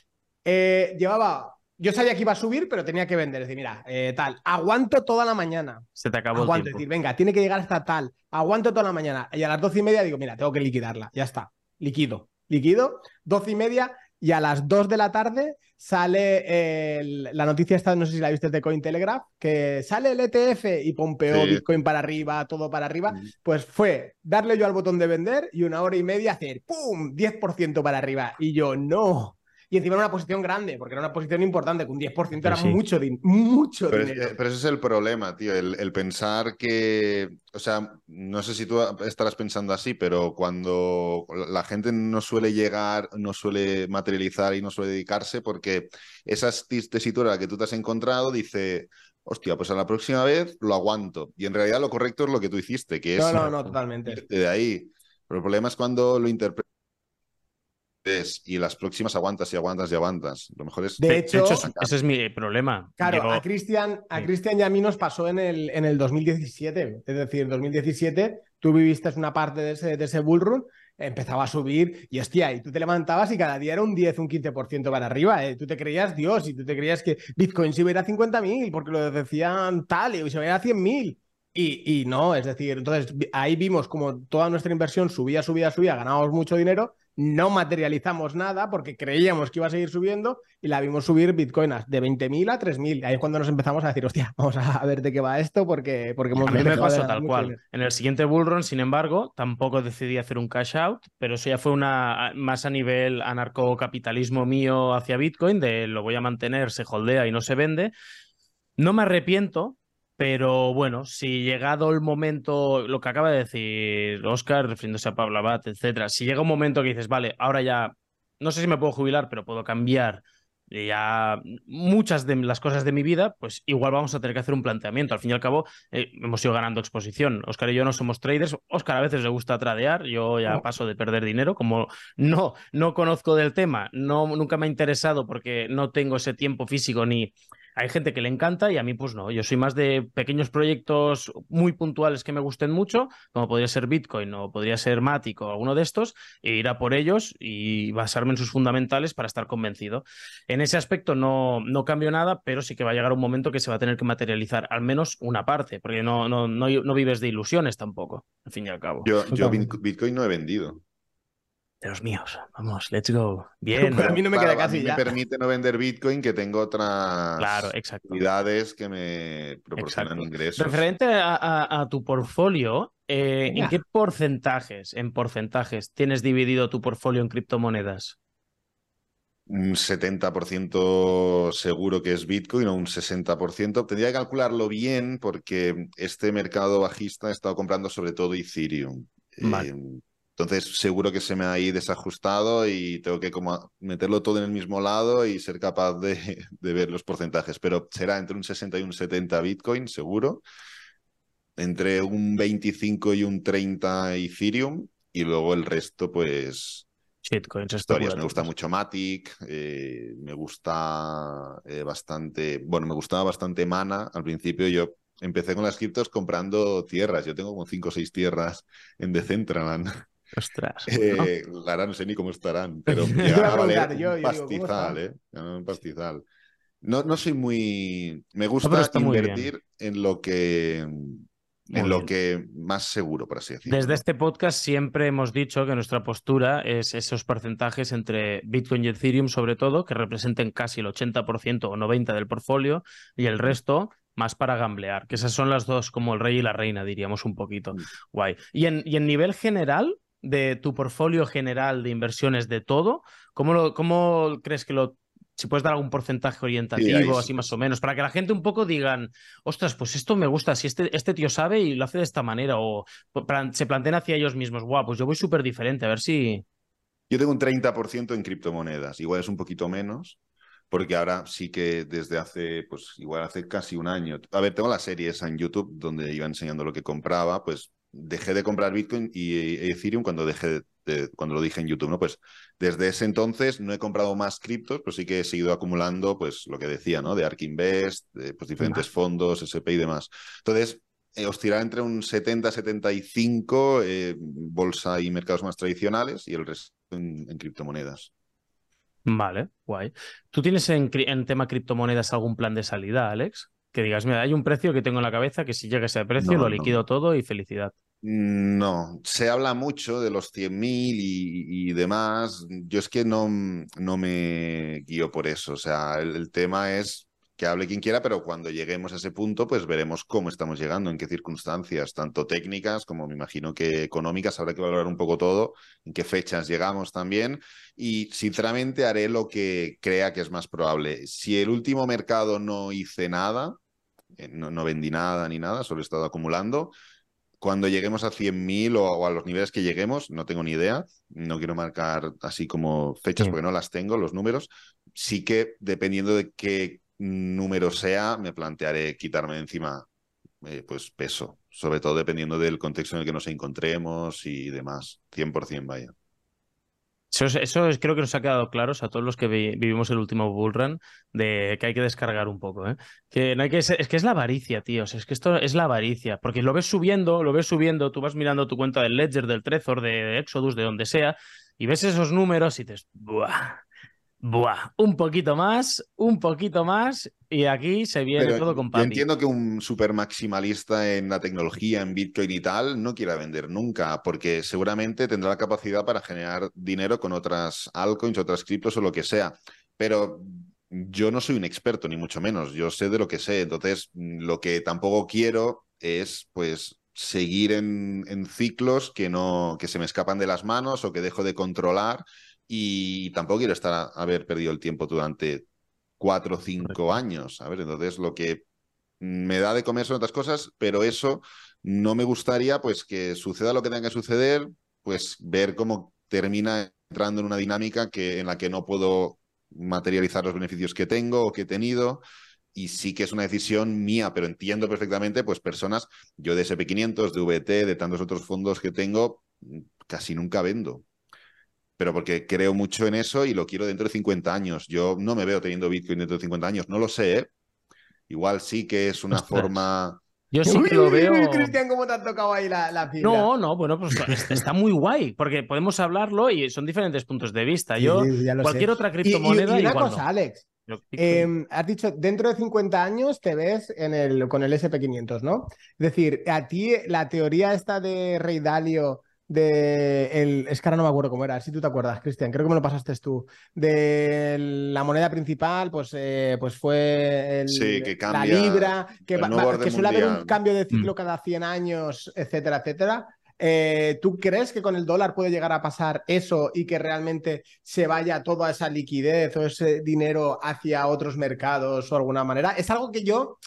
Eh, llevaba yo sabía que iba a subir, pero tenía que vender. Es decir, mira, eh, tal, aguanto toda la mañana. Se te acabó aguanto, el tiempo. decir, venga, tiene que llegar hasta tal. Aguanto toda la mañana. Y a las doce y media digo, mira, tengo que liquidarla. Ya está. Liquido. Liquido. Doce y media. Y a las dos de la tarde sale la noticia esta, no sé si la viste de Cointelegraph, que sale el ETF y pompeó Bitcoin para arriba, todo para arriba. Pues fue darle yo al botón de vender y una hora y media hacer ¡pum! 10% para arriba. Y yo, no, y encima era una posición grande, porque era una posición importante, que un 10% era mucho, mucho pero dinero. pero ese es el problema, tío, el, pensar que, o sea, no sé si tú estarás pensando así, pero cuando la gente no suele llegar, no suele materializar y no suele dedicarse, porque esa tesitura la que tú te has encontrado dice, hostia, pues a la próxima vez lo aguanto. Y en realidad lo correcto es lo que tú hiciste, que es... No, no, no, totalmente. De ahí. Pero el problema es cuando lo interpretas y las próximas aguantas y aguantas y aguantas. Lo mejor es. De hecho, ese es mi problema. Claro, a Cristian a Cristian y a mí nos pasó en el, en el 2017. Es decir, en 2017 tú viviste una parte de ese, de ese bullrun, empezaba a subir y hostia, y tú te levantabas y cada día era un 10, un 15% para arriba. ¿eh? Tú te creías Dios y tú te creías que Bitcoin se iba a ir a 50.000 porque lo decían tal y se iba a ir a 100.000. Y, y no, es decir, entonces ahí vimos como toda nuestra inversión subía, subía, subía, ganábamos mucho dinero no materializamos nada porque creíamos que iba a seguir subiendo y la vimos subir Bitcoin de 20.000 a 3.000. Ahí es cuando nos empezamos a decir, hostia, vamos a ver de qué va esto porque, porque hemos... A mí me pasó tal cual. En el siguiente bullrun, sin embargo, tampoco decidí hacer un cash out, pero eso ya fue una más a nivel anarcocapitalismo mío hacia Bitcoin, de lo voy a mantener, se holdea y no se vende. No me arrepiento, pero bueno, si llegado el momento, lo que acaba de decir Oscar, refiriéndose a Pablo Abad, etcétera, si llega un momento que dices, vale, ahora ya, no sé si me puedo jubilar, pero puedo cambiar ya muchas de las cosas de mi vida, pues igual vamos a tener que hacer un planteamiento. Al fin y al cabo, eh, hemos ido ganando exposición. Oscar y yo no somos traders. Oscar a veces le gusta tradear, yo ya paso de perder dinero. Como no, no conozco del tema, no, nunca me ha interesado porque no tengo ese tiempo físico ni hay gente que le encanta y a mí pues no. Yo soy más de pequeños proyectos muy puntuales que me gusten mucho, como podría ser Bitcoin o podría ser Matic o alguno de estos, e ir a por ellos y basarme en sus fundamentales para estar convencido. En ese aspecto no, no cambio nada, pero sí que va a llegar un momento que se va a tener que materializar al menos una parte, porque no, no, no, no vives de ilusiones tampoco, al fin y al cabo. Yo, yo Bitcoin no he vendido. De los míos. Vamos, let's go. Bien. Pero a mí no me Claro, queda a casi mí ya. me permite no vender Bitcoin que tengo otras Claro, actividades que me proporcionan Exacto. ingresos. Referente a, a- a tu portfolio, eh, ¿en qué porcentajes, en porcentajes, tienes dividido tu portfolio en criptomonedas? Un 70% seguro que es Bitcoin o un 60%. Tendría que calcularlo bien porque este mercado bajista he estado comprando sobre todo Ethereum. Vale. Eh, entonces seguro que se me ha ahí desajustado y tengo que como meterlo todo en el mismo lado y ser capaz de, de ver los porcentajes. Pero será entre un 60 y un 70 Bitcoin, seguro. Entre un 25 y un 30 Ethereum. Y luego el resto, pues, Shitcoins, historias. Me gusta mucho Matic, eh, me gusta eh, bastante, bueno, me gustaba bastante Mana. Al principio yo empecé con las criptos comprando tierras. Yo tengo como 5 o 6 tierras en Decentraland. Ostras. Eh, ahora no sé ni cómo estarán, pero iba a valer yo- un yo digo, ¿cómo pastizal? ¿eh? Un pastizal. No, no soy muy... Me gusta invertir en lo que... Muy en lo que más seguro, por así decirlo. Desde ¿no? este podcast siempre hemos dicho que nuestra postura es esos porcentajes entre Bitcoin y Ethereum, sobre todo, que representen casi el 80% o 90% del portfolio, y el resto más para gamblear, que esas son las dos, como el rey y la reina, diríamos un poquito. Mm. Guay. Y en, y en nivel general, de tu portfolio general de inversiones de todo, ¿cómo, lo, cómo crees que lo... Si puedes dar algún porcentaje orientativo, sí. así más o menos, para que la gente un poco digan, ostras, pues esto me gusta, si este, este tío sabe y lo hace de esta manera, o plan- se plantean hacia ellos mismos, guau, pues yo voy súper diferente, a ver si... Yo tengo un 30% en criptomonedas, igual es un poquito menos, porque ahora sí que desde hace, pues igual hace casi un año. A ver, tengo la serie esa en YouTube donde iba enseñando lo que compraba, pues dejé de comprar Bitcoin y Ethereum cuando dejé de- cuando lo dije en YouTube, ¿no? Pues desde ese entonces no he comprado más criptos, pero sí que he seguido acumulando, pues lo que decía, ¿no? De ARK Invest, de pues, diferentes fondos, SP y demás. Entonces, eh, oscilar entre un 70-75 eh, bolsa y mercados más tradicionales y el resto en, en criptomonedas. Vale, guay. ¿Tú tienes en tema criptomonedas algún plan de salida, Alex? Que digas, mira, hay un precio que tengo en la cabeza que si llega a ese precio No, lo no. liquido todo y felicidad. No, se habla mucho de los 100.000 y, y demás. Yo es que no, no me guío por eso. O sea, el, el tema es que hable quien quiera, pero cuando lleguemos a ese punto, pues veremos cómo estamos llegando, en qué circunstancias, tanto técnicas como me imagino que económicas. Habrá que valorar un poco todo, en qué fechas llegamos también. Y sinceramente haré lo que crea que es más probable. Si el último mercado no hice nada, no, no vendí nada ni nada, solo he estado acumulando cuando lleguemos a 100.000 o, o a los niveles que lleguemos, no tengo ni idea, no quiero marcar así como fechas Sí. porque no las tengo, los números, sí que dependiendo de qué número sea, me plantearé quitarme encima eh, pues peso, sobre todo dependiendo del contexto en el que nos encontremos y demás, 100% vaya. Eso, es- eso es- creo que nos ha quedado claro a todos los que vi- vivimos el último bull run de que hay que descargar un poco, ¿eh? Que no hay que es que es la avaricia, tío. O sea, es que esto es la avaricia. Porque lo ves subiendo, lo ves subiendo, tú vas mirando tu cuenta del Ledger, del Trezor, de Exodus, de donde sea, y ves esos números y dices, ¡buah! ¡Buah! Un poquito más, un poquito más, y aquí se viene Pero todo con yo papi. entiendo que un super maximalista en la tecnología, en Bitcoin y tal, no quiera vender nunca, porque seguramente tendrá la capacidad para generar dinero con otras altcoins, otras criptos o lo que sea. Pero yo no soy un experto, ni mucho menos. Yo sé de lo que sé. Entonces, lo que tampoco quiero es, pues, seguir en, en ciclos que no, que se me escapan de las manos o que dejo de controlar. Y tampoco quiero estar a haber perdido el tiempo durante cuatro o cinco años. A ver, entonces lo que me da de comer son otras cosas, pero eso no me gustaría pues que suceda lo que tenga que suceder, pues ver cómo termina entrando en una dinámica que, en la que no puedo materializar los beneficios que tengo o que he tenido. Y sí que es una decisión mía, pero entiendo perfectamente, pues personas, yo de SP500, de VT, de tantos otros fondos que tengo, casi nunca vendo pero porque creo mucho en eso y lo quiero dentro de 50 años. Yo no me veo teniendo Bitcoin dentro de 50 años, no lo sé. ¿eh? Igual sí que es una Ostras. forma... Yo sí Uy, que lo uy, uy, veo. Cristian, ¿cómo te ha tocado ahí la, la fibra? No, no, bueno, pues está- muy guay, porque podemos hablarlo y son diferentes puntos de vista. Yo, Sí, cualquier sé. otra Y- y- criptomoneda, y, una igual cosa, no. Alex. Eh, has dicho, dentro de 50 años te ves en el, con el SP500, ¿no? Es decir, a ti la teoría esta de Rey Dalio de el, es que ahora no me acuerdo cómo era, si tú te acuerdas, Cristian, creo que me lo pasaste tú, de la moneda principal, pues, eh, pues fue el, Sí, que la libra, que, va- que suele haber un cambio de ciclo Mm. cada 100 años, etcétera, etcétera. Eh, ¿Tú crees que con el dólar puede llegar a pasar eso y que realmente se vaya toda esa liquidez o ese dinero hacia otros mercados o alguna manera? Es algo que yo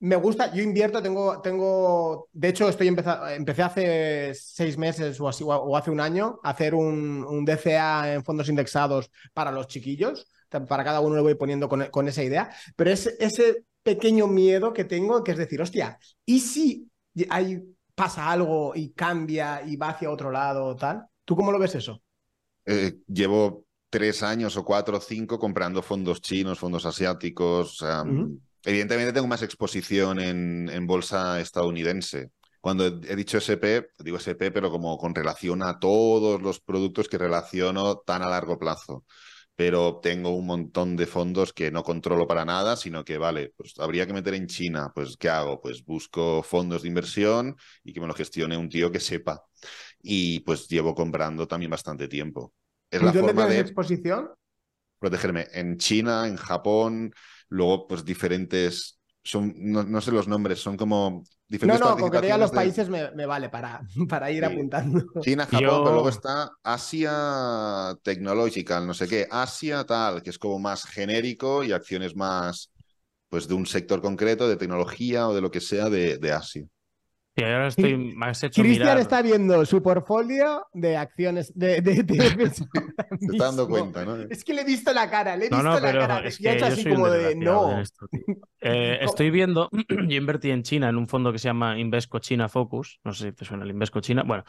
me gusta, yo invierto, tengo, tengo, de hecho estoy empeza- empecé hace seis meses o así, o hace un año, a hacer un, un DCA en fondos indexados para los chiquillos. Para cada uno le voy poniendo con, con esa idea, pero es ese pequeño miedo que tengo, que es decir, hostia, ¿y si hay, pasa algo y cambia y va hacia otro lado o tal? ¿Tú cómo lo ves eso? Eh, llevo tres años o cuatro o cinco comprando fondos chinos, fondos asiáticos. o sea, Ujú. Evidentemente tengo más exposición en, en bolsa estadounidense. Cuando he, dicho SP, digo SP, pero como con relación a todos los productos que relaciono tan a largo plazo. Pero tengo un montón de fondos que no controlo para nada, sino que, vale, pues habría que meter en China. Pues, ¿qué hago? Pues busco fondos de inversión y que me lo gestione un tío que sepa. Y pues llevo comprando también bastante tiempo. Es la ¿Y dónde forma de exposición? protegerme en China, en Japón, luego pues diferentes, son, no, no sé los nombres, son como No, diferentes no, con que te digan los países me, me vale para, para ir Sí. apuntando. China, Japón, Yo- pero luego está Asia Technological, no sé qué, Asia tal, que es como más genérico y acciones más pues de un sector concreto, de tecnología o de lo que sea de, de Asia. Y ahora estoy más hecho Cristian mirar. está viendo su portfolio de acciones de, de, de- Se está dando cuenta, ¿no? Es que le he visto la cara, le he No, visto no, la pero cara. es y ha que hecho yo así como de no. esto. Eh, estoy viendo, yo invertí en China en un fondo que se llama Invesco China Focus, no sé si te suena el Invesco China, bueno,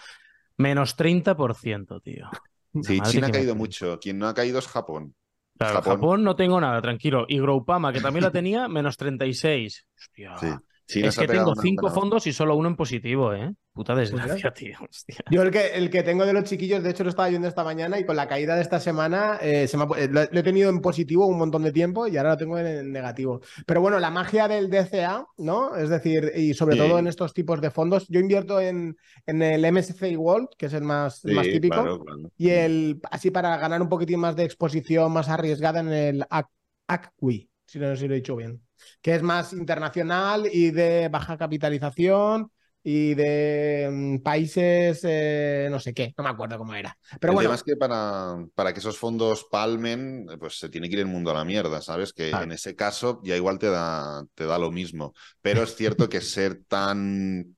menos 30%, tío. La Sí, China ha caído mucho. Quien no ha caído es Japón. Claro, Japón. Japón. no tengo nada, tranquilo. Y Groupama, que también la tenía, menos 36. Hostia. Sí. Es que tengo cinco fondos y solo uno en positivo, ¿eh? Puta desgracia, tío. Hostia. Yo el que, el que tengo de los chiquillos, de hecho lo estaba viendo esta mañana y con la caída de esta semana eh, se me ha pu- lo, lo he tenido en positivo un montón de tiempo y ahora lo tengo en, en negativo. Pero bueno, la magia del DCA, ¿no? Es decir, y sobre Sí. todo en estos tipos de fondos, yo invierto en, en el MSCI World, que es el más, el más Sí, típico. claro, claro. Y el, así para ganar un poquitín más de exposición más arriesgada en el AC- ACWI, si no sé si lo he dicho bien, que es más internacional y de baja capitalización y de mm, países, eh, no sé qué, no me acuerdo cómo era. Pero el bueno, tema es que para, para que esos fondos palmen, pues se tiene que ir el mundo a la mierda, ¿sabes? Que en ese caso ya igual te da, te da lo mismo. Pero es cierto que ser tan...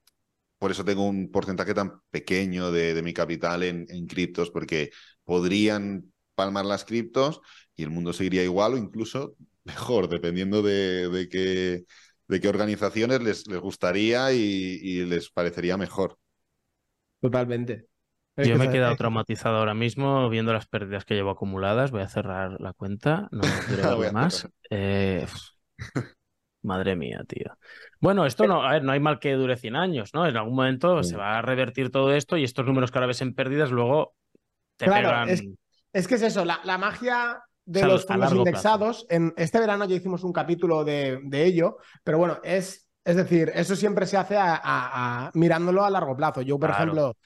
Por eso tengo un porcentaje tan pequeño de, de mi capital en, en criptos, porque podrían palmar las criptos y el mundo seguiría igual o incluso mejor, dependiendo de, de qué, de qué organizaciones les, les gustaría y, y les parecería mejor. totalmente. Es Yo que me he quedado traumatizado ahora mismo viendo las pérdidas que llevo acumuladas. Voy a cerrar la cuenta, no quiero ver más. Eh, Madre mía, tío. Bueno, esto no, a ver, no hay mal que dure 100 años, ¿no? En algún momento Sí. se va a revertir todo esto y estos números que ahora ves en pérdidas luego te Claro, pegan. es- Es que es eso, la, la magia de O sea, los fondos indexados. En este verano ya hicimos un capítulo de, de ello, pero bueno, es, es decir, eso siempre se hace a- a- a- mirándolo a largo plazo. Yo, por Claro. ejemplo,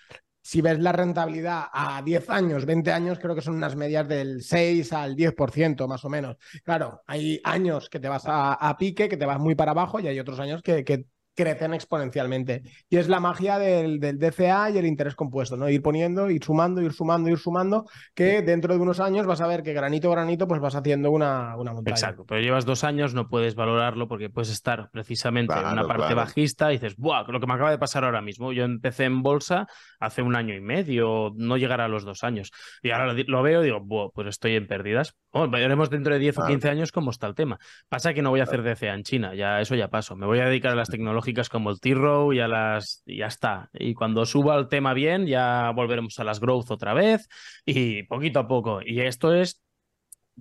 si ves la rentabilidad a 10 años, 20 años, creo que son unas medias del 6 al 10% más o menos. Claro, hay años que te vas a, a pique, que te vas muy para abajo y hay otros años que, que crecen exponencialmente. Y es la magia del, del DCA y el interés compuesto, ¿no? Ir poniendo, ir sumando, ir sumando, ir sumando, que dentro de unos años vas a ver que granito a granito pues vas haciendo una, una montaña. Exacto, pero llevas dos años, no puedes valorarlo porque puedes estar precisamente en una parte claro. bajista y dices, ¡buah! Lo que me acaba de pasar ahora mismo. Yo empecé en bolsa hace un año y medio, no llegará a los dos años. Y ahora lo, veo y digo, ¡buah! Pues estoy en pérdidas. Bueno, veremos dentro de 10 o Claro. 15 años cómo está el tema. Pasa que no voy a hacer DCA en China, ya eso ya paso. Me voy a dedicar a las como el T-Row y a las. ya está. Y cuando suba el tema bien, ya volveremos a las growth otra vez y poquito a poco. Y esto es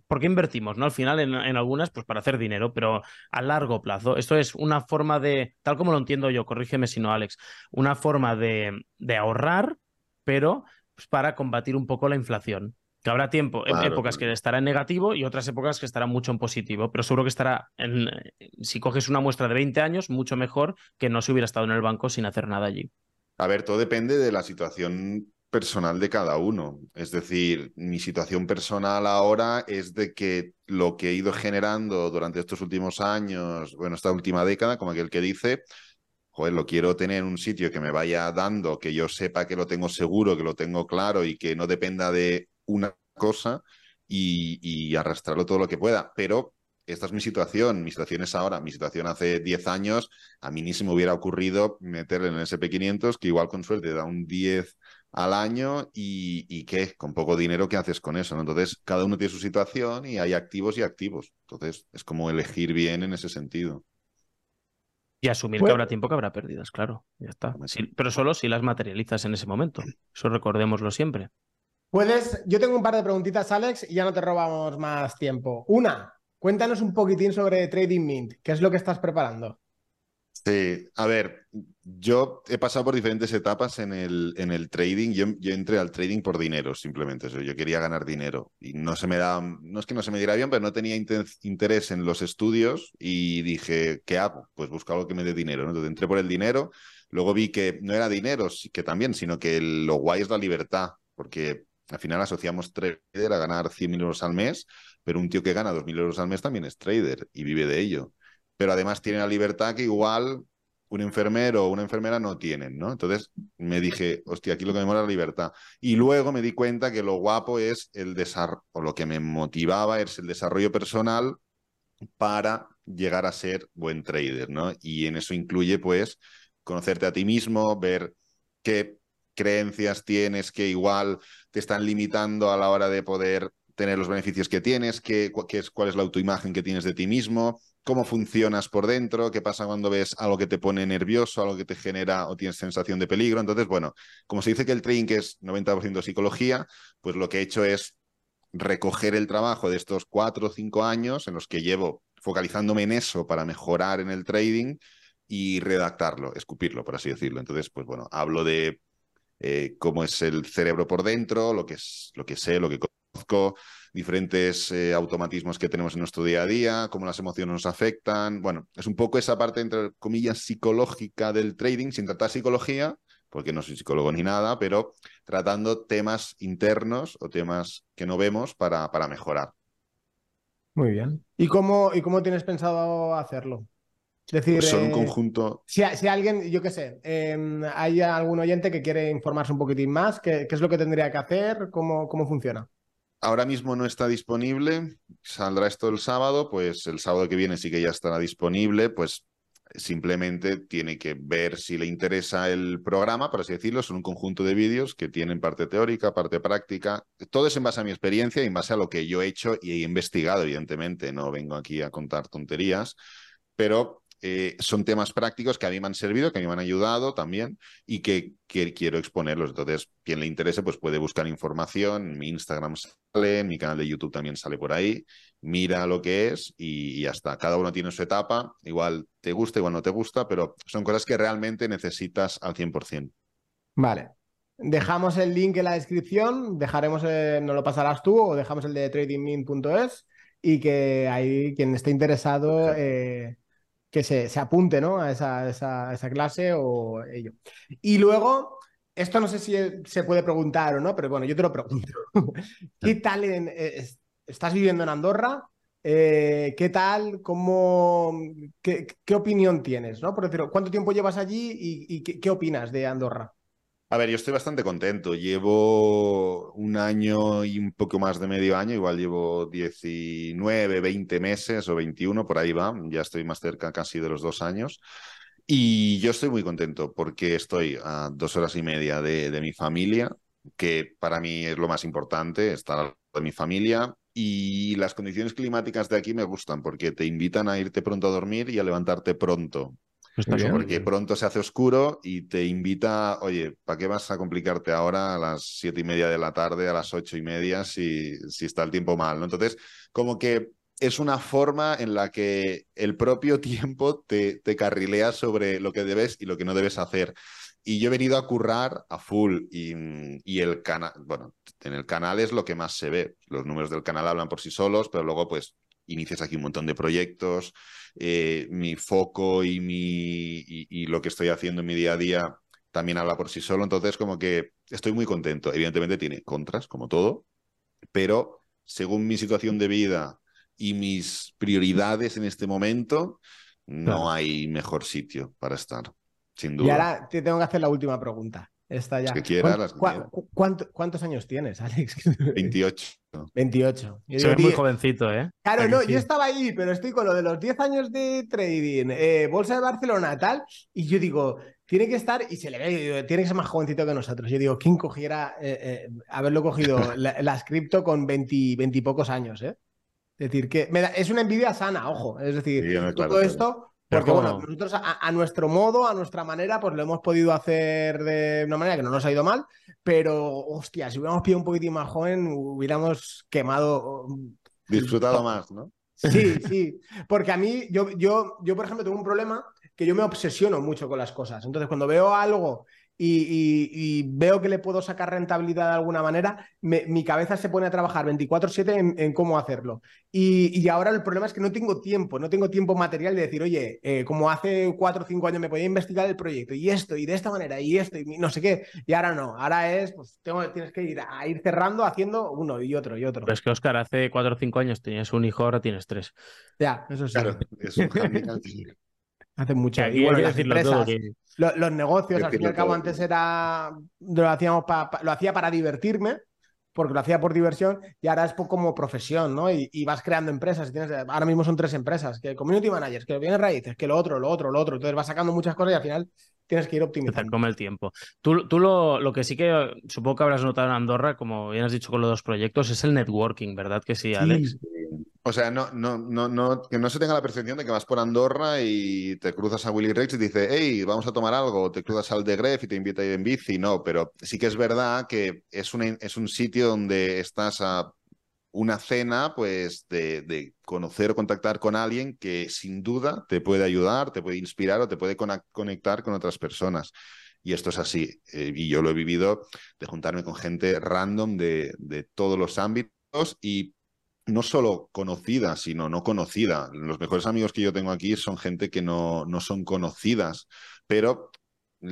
¿por qué invertimos? ¿no? Al final, en, en algunas, pues para hacer dinero, pero a largo plazo. Esto es una forma de, tal como lo entiendo yo, corrígeme si no, Alex, una forma de, de ahorrar, pero pues, para combatir un poco la inflación. Que habrá tiempo, Claro, épocas claro. que estará en negativo y otras épocas que estará mucho en positivo, pero seguro que estará, en, si coges una muestra de 20 años, mucho mejor que no se hubiera estado en el banco sin hacer nada allí. A ver, todo depende de la situación personal de cada uno. Es decir, mi situación personal ahora es de que lo que he ido generando durante estos últimos años, bueno, esta última década, como aquel que dice, joder, lo quiero tener en un sitio que me vaya dando, que yo sepa que lo tengo seguro, que lo tengo claro y que no dependa de una cosa y, y arrastrarlo todo lo que pueda. Pero esta es mi situación, mi situación es ahora, mi situación hace 10 años, a mí ni se me hubiera ocurrido meterle en el SP500, que igual con suerte da un 10 al año y, y qué, con poco dinero, ¿qué haces con eso? Entonces, cada uno tiene su situación y hay activos y activos. Entonces, es como elegir bien en ese sentido. Y asumir que habrá tiempo que habrá pérdidas, claro, ya está. pero solo si las materializas en ese momento. Eso recordémoslo siempre. Puedes, yo tengo un par de preguntitas, Alex, y ya no te robamos más tiempo. Una, Cuéntanos un poquitín sobre Trading Mint. ¿Qué es lo que estás preparando? Sí, a ver, yo he pasado por diferentes etapas en el, en el trading. Yo, entré al trading por dinero, simplemente. Yo quería ganar dinero. Y no se me da, no es que no se me diera bien, pero no tenía interés en los estudios y dije, ¿qué hago? Pues busco algo que me dé dinero. Entonces entré por el dinero. Luego vi que no era dinero, que también, sino que lo guay es la libertad. Porque al final asociamos trader a ganar 100.000 euros al mes pero un tío que gana 2.000 euros al mes también es trader y vive de ello. Pero además tiene la libertad que igual un enfermero o una enfermera no tienen, ¿no? Entonces me dije, hostia, aquí lo que me mola es la libertad. Y luego me di cuenta que lo guapo es el desarrollo, o lo que me motivaba es el desarrollo personal para llegar a ser buen trader, ¿no? Y en eso incluye, pues, conocerte a ti mismo, ver qué creencias tienes que igual te están limitando a la hora de poder tener los beneficios que tienes, qué, es, cuál es la autoimagen que tienes de ti mismo, cómo funcionas por dentro, qué pasa cuando ves algo que te pone nervioso, algo que te genera o tienes sensación de peligro. Entonces, bueno, como se dice que el trading es 90% psicología, pues lo que he hecho es recoger el trabajo de estos cuatro o cinco años en los que llevo focalizándome en eso para mejorar en el trading y redactarlo, escupirlo, por así decirlo. Entonces, pues bueno, hablo de eh, cómo es el cerebro por dentro, lo que, es, lo que sé, lo que conozco, diferentes eh, automatismos que tenemos en nuestro día a día, cómo las emociones nos afectan. Bueno, es un poco esa parte, entre comillas, psicológica del trading, sin tratar psicología, porque no soy psicólogo ni nada, pero tratando temas internos o temas que no vemos para, para mejorar. Muy bien. ¿Y cómo, ¿Y cómo tienes pensado hacerlo? Decir, pues son un eh, conjunto. Si, si, alguien, yo qué sé, em, hay algún oyente que quiere informarse un poquitín más, ¿qué, qué es lo que tendría que hacer? ¿Cómo, cómo funciona? ahora mismo no está disponible, saldrá esto el sábado, pues el sábado que viene sí que ya estará disponible, pues simplemente tiene que ver si le interesa el programa, por así decirlo, son un conjunto de vídeos que tienen parte teórica, parte práctica, todo es en base a mi experiencia y en base a lo que yo he hecho y he investigado, evidentemente, no vengo aquí a contar tonterías, pero eh, son temas prácticos que a mí me han servido, que a mí me han ayudado también y que, quiero exponerlos. Entonces, quien le interese, pues puede buscar información. Mi Instagram sale, mi canal de YouTube también sale por ahí. Mira lo que es y, ya está. Cada uno tiene su etapa. Igual te gusta, igual no te gusta, pero son cosas que realmente necesitas al 100%. Vale. Dejamos el link en la descripción, dejaremos, no lo pasarás tú o dejamos el de tradingmin.es y que ahí quien esté interesado que se, apunte ¿no? a esa, esa, clase o ello. Y luego, esto no sé si se puede preguntar o no, pero bueno, yo te lo pregunto. ¿Qué tal eh, estás viviendo en Andorra? Eh, ¿Qué tal? ¿Cómo, qué, opinión tienes? ¿no? Por decir, ¿cuánto tiempo llevas allí y, qué, opinas de Andorra? A ver, yo estoy bastante contento. Llevo un año y un poco más de medio año, igual llevo 19, 20 meses o 21, por ahí va. Ya estoy más cerca casi de los dos años. Y yo estoy muy contento porque estoy a dos horas y media de, de mi familia, que para mí es lo más importante, estar de mi familia. Y las condiciones climáticas de aquí me gustan porque te invitan a irte pronto a dormir y a levantarte pronto. Porque pronto se hace oscuro y te invita, oye, ¿para qué vas a complicarte ahora a las siete y media de la tarde, a las ocho y media, si, si está el tiempo mal? ¿no? Entonces, como que es una forma en la que el propio tiempo te, te carrilea sobre lo que debes y lo que no debes hacer. Y yo he venido a currar a full y, y el canal, bueno, en el canal es lo que más se ve. Los números del canal hablan por sí solos, pero luego pues inicias aquí un montón de proyectos, eh, mi foco y, mi, y, lo que estoy haciendo en mi día a día también habla por sí solo, entonces como que estoy muy contento. Evidentemente tiene contras, como todo, pero según mi situación de vida y mis prioridades en este momento, no hay mejor sitio para estar, sin duda. Y ahora te tengo que hacer la última pregunta. Esta ya. que quiera, las ¿Cuántos años tienes, Alex? 28. 28. Yo muy jovencito, ¿eh? Claro, no, yo estaba ahí, pero estoy con lo de los 10 años de trading, eh, Bolsa de Barcelona, tal, y yo digo, tiene que estar, y se le ve, tiene que ser más jovencito que nosotros. Yo digo, ¿quién cogiera eh, eh, haberlo cogido las cripto con 20, 20 y pocos años, eh? Es decir, que me da, es una envidia sana, ojo. Es decir, todo esto porque bueno, nosotros a, nuestro modo, a nuestra manera, pues lo hemos podido hacer de una manera que no nos ha ido mal, pero hostia, si hubiéramos pillado un poquitín más joven, hubiéramos quemado. Mm, Disfrutado más, ¿no? Sí, sí. Porque a mí, yo, yo, yo, por ejemplo, tengo un problema que yo me obsesiono mucho con las cosas. Entonces, cuando veo algo y, veo que le puedo sacar rentabilidad de alguna manera, mi cabeza se pone a trabajar 24/7 en, cómo hacerlo. Y, ahora el problema es que no tengo tiempo, no tengo tiempo material de decir, oye, eh, como hace 4 o 5 años me podía investigar el proyecto y esto y de esta manera y esto y no sé qué. Y ahora no, ahora es, pues tengo, tienes que ir a ir cerrando haciendo uno y otro y otro. Pero es que, Oscar, hace 4 o 5 años tenías un hijo, ahora tienes tres. Ya, eso sí. Claro, es un Hace mucho. Y, bueno, las empresas, los, negocios, al fin y al cabo, antes era. Lo, hacíamos lo hacía para divertirme, porque lo hacía por diversión, y ahora es como profesión, ¿no? Y, vas creando empresas. tienes, ahora mismo son tres empresas: que community managers, que viene raíces, que lo otro, lo otro, lo otro. Entonces vas sacando muchas cosas y al final tienes que ir optimizando. Te come el tiempo. Tú, tú lo, lo, que sí que supongo que habrás notado en Andorra, como bien has dicho con los dos proyectos, es el networking, ¿verdad? Que sí, Alex. O sea, no, no, no, no, que no se tenga la percepción de que vas por Andorra y te cruzas a Willy Rex y te dice, hey, vamos a tomar algo, o te cruzas al de Gref y te invita a ir en bici. No, pero sí que es verdad que es, es un sitio donde estás a una cena, pues, de, de, conocer o contactar con alguien que sin duda te puede ayudar, te puede inspirar o te puede conectar con otras personas. Y esto es así. Eh, y yo lo he vivido de juntarme con gente random de, de todos los ámbitos y no solo conocida, sino no conocida. Los mejores amigos que yo tengo aquí son gente que no, no son conocidas, pero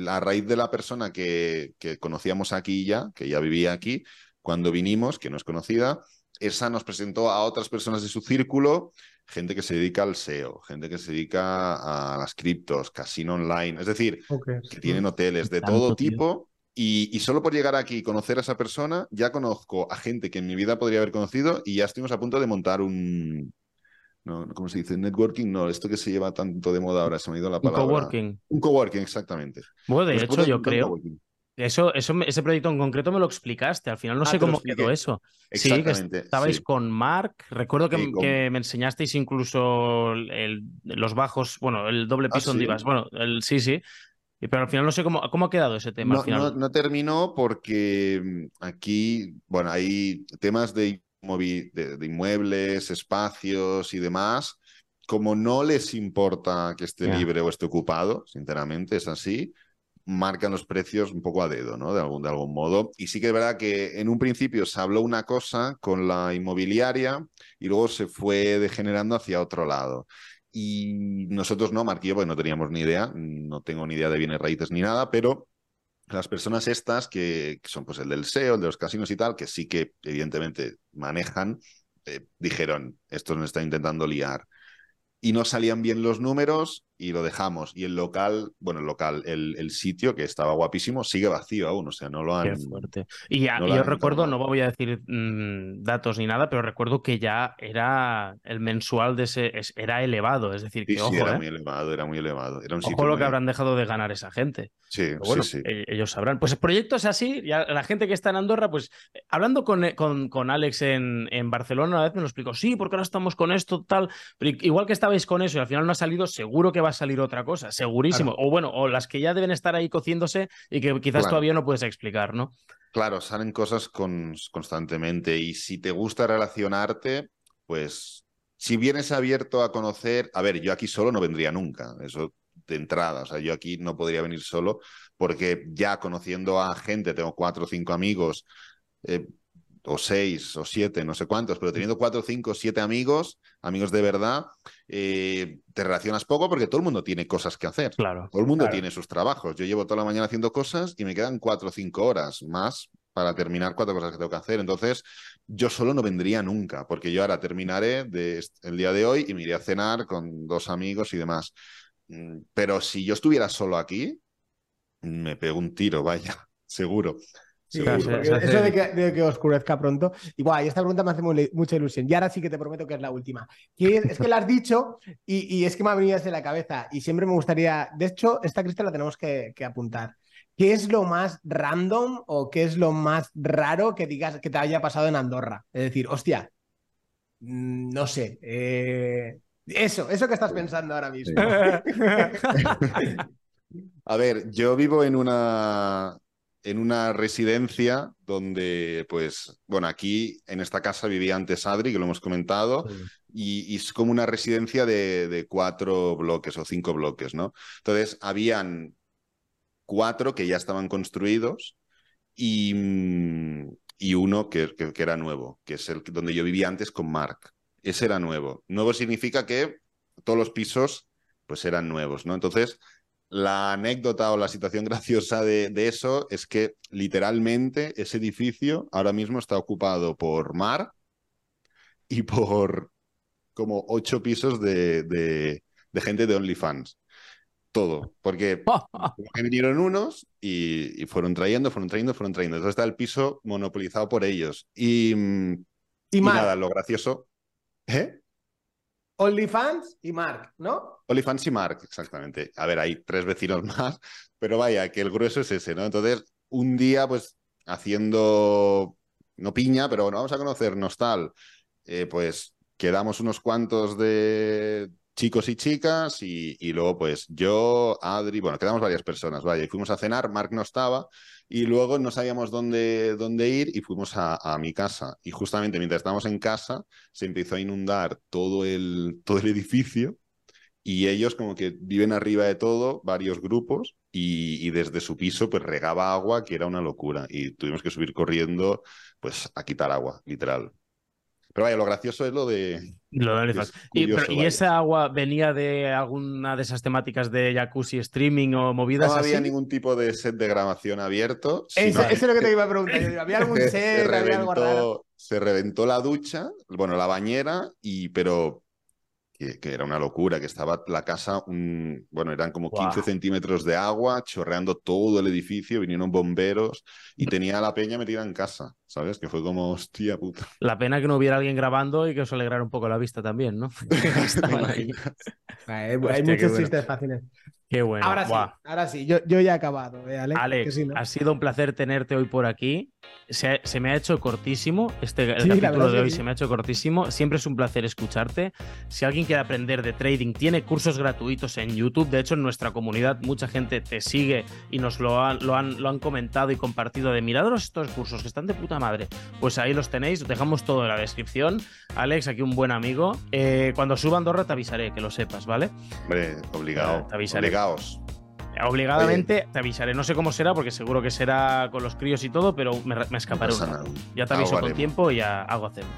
a raíz de la persona que, que conocíamos aquí ya, que ya vivía aquí, cuando vinimos, que no es conocida, esa nos presentó a otras personas de su círculo, gente que se dedica al SEO, gente que se dedica a las criptos, casino online, es decir, que tienen hoteles de todo tipo y, solo por llegar aquí y conocer a esa persona, ya conozco a gente que en mi vida podría haber conocido y ya estuvimos a punto de montar un. No, ¿Cómo se dice? Networking, no, esto que se lleva tanto de moda ahora, se me ha ido la palabra. Un coworking. Un coworking, exactamente. Bueno, de hecho, yo creo. Eso, eso, ese proyecto en concreto me lo explicaste. Al final no ah, sé cómo quedó eso. Sí, que estabais con Mark. Recuerdo que, me enseñasteis incluso el, los bajos, bueno, el doble ah, piso donde ibas. Bueno, el, sí, sí. Pero al final no sé cómo, cómo ha quedado ese tema. No, no, terminó porque mm, aquí, bueno, hay temas de, de, inmuebles, espacios y demás. Como no les importa que esté libre o esté ocupado, sinceramente, es así, marcan los precios un poco a dedo, ¿no? De algún, de algún modo. Y sí que es verdad que en un principio se habló una cosa con la inmobiliaria y luego se fue degenerando hacia otro lado. Y nosotros no, Marquillo, pues no teníamos ni idea, no tengo ni idea de bienes raíces ni nada, pero las personas estas que, son pues el del SEO, el de los casinos y tal, que sí que evidentemente manejan, eh, dijeron, esto nos está intentando liar. Y no salían bien los números y lo dejamos. Y el local, bueno, el local, el, el, sitio que estaba guapísimo, sigue vacío aún, o sea, no lo han. Qué fuerte. Y yo recuerdo, no voy a decir mm, datos ni nada, pero recuerdo que ya era el mensual de ese, era elevado, es decir, que sí, era ¿eh? muy elevado, era muy elevado. Era un ojo lo que habrán dejado de ganar esa gente. Sí, bueno, sí, e, ellos sabrán. Pues proyectos así, ya la gente que está en Andorra, pues hablando con, con, con Alex en, en Barcelona, una vez me lo explicó, sí, porque ahora estamos con esto, tal, pero igual que estabais con eso y al final no ha salido, seguro que va a salir otra cosa, segurísimo. O bueno, o las que ya deben estar ahí cociéndose y que quizás todavía no puedes explicar, ¿no? Claro, salen cosas con, constantemente y si te gusta relacionarte, pues si vienes abierto a conocer, a ver, yo aquí solo no vendría nunca, eso de entrada, o sea, yo aquí no podría venir solo porque ya conociendo a gente, tengo cuatro o cinco amigos, eh, o seis o siete, no sé cuántos, pero teniendo cuatro, cinco, siete amigos, amigos de verdad, eh, te relacionas poco porque todo el mundo tiene cosas que hacer. Claro. Todo el mundo Claro. tiene sus trabajos. Yo llevo toda la mañana haciendo cosas y me quedan cuatro o cinco horas más para terminar cuatro cosas que tengo que hacer. Entonces, yo solo no vendría nunca, porque yo ahora terminaré de el día de hoy y me iré a cenar con dos amigos y demás. Mm, Pero si yo estuviera solo aquí, me pego un tiro, vaya, seguro. Sí, eso de que, de que oscurezca pronto. Y guau, y esta pregunta me hace muy- mucha ilusión. Y ahora sí que te prometo que es la última. Que es, es que la has dicho y, y es que me ha venido desde la cabeza. Y siempre me gustaría. De hecho, esta crista la tenemos que, que apuntar. ¿Qué es lo más random o qué es lo más raro que digas que te haya pasado en Andorra? Es decir, hostia, mm, no sé. eh, Eso, eso que estás pensando ahora mismo. A ver, yo vivo en una, en una residencia donde, pues, bueno, aquí en esta casa vivía antes Adri, que lo hemos comentado, y, y es como una residencia de, de cuatro bloques o cinco bloques, ¿no? Entonces, habían cuatro que ya estaban construidos y, y uno que, que- que era nuevo, que es el donde yo vivía antes con Mark. Ese era nuevo. Nuevo significa que todos los pisos pues eran nuevos, ¿no? Entonces, la anécdota o la situación graciosa de, de eso es que literalmente ese edificio ahora mismo está ocupado por Mar y por como ocho pisos de, de- de gente de OnlyFans. Todo, porque vinieron unos y, y fueron trayendo, fueron trayendo, fueron trayendo. Entonces está el piso monopolizado por ellos. Y, mm, Y nada, lo gracioso. ¿Eh? OnlyFans y Mark, ¿no? OnlyFans y Mark, exactamente. A ver, hay tres vecinos más, pero vaya, que el grueso es ese, ¿no? Entonces, un día, pues, haciendo, no piña, pero bueno, vamos a conocernos tal, eh, pues quedamos unos cuantos de chicos y chicas y, y luego, pues, yo, Adri, bueno, quedamos varias personas, vaya, y fuimos a cenar, Mark no estaba, y luego no sabíamos dónde, dónde ir y fuimos a, mi casa. Y justamente mientras estábamos en casa, se empezó a inundar todo el, todo el edificio y ellos como que viven arriba de todo, varios grupos, y, y desde su piso pues regaba agua, que era una locura, y tuvimos que subir corriendo pues a quitar agua, literal. Pero vaya, lo gracioso es lo de... Lo de es. Y, curioso, pero- ¿y esa agua venía de alguna de esas temáticas de jacuzzi streaming o movidas No había así? ningún tipo de set de grabación abierto. Eso, sino eso es lo que te iba a preguntar. ¿Había algún se, set? se ¿Había algo raro? reventó, se reventó la ducha, bueno, la bañera, y pero que, que era una locura, que estaba la casa, un, bueno, eran como 15 Guau. centímetros de agua, chorreando todo el edificio, vinieron bomberos y tenía a la peña metida en casa, ¿sabes? Que fue como, hostia puta. La pena que no hubiera alguien grabando y que os alegrara un poco la vista también, ¿no? Ahí. Hay, hay Hostia, qué muchos bueno. chistes fáciles. Qué bueno. ahora sí, ahora sí. Yo, yo ya he acabado, ¿eh, Alex? Alex, sí, ¿no? ha sido un placer tenerte hoy por aquí. Se, se me ha hecho cortísimo. Este el Sí, capítulo de hoy sí. se me ha hecho cortísimo. Siempre es un placer escucharte. Si alguien quiere aprender de trading, tiene cursos gratuitos en YouTube. De hecho, en nuestra comunidad mucha gente te sigue y nos lo han, lo han, lo han comentado y compartido de mirados estos cursos que están de puta madre. Pues ahí los tenéis, os dejamos todo en la descripción. Alex, aquí un buen amigo. Eh, cuando suba a Andorra te avisaré, que lo sepas, ¿vale? Hombre, obligado. Te avisaré. Obligaos. Obligadamente te avisaré. No sé cómo será, porque seguro que será con los críos y todo, pero me, escaparé. Ya te aviso Algo con haremos. tiempo y ya algo hacemos.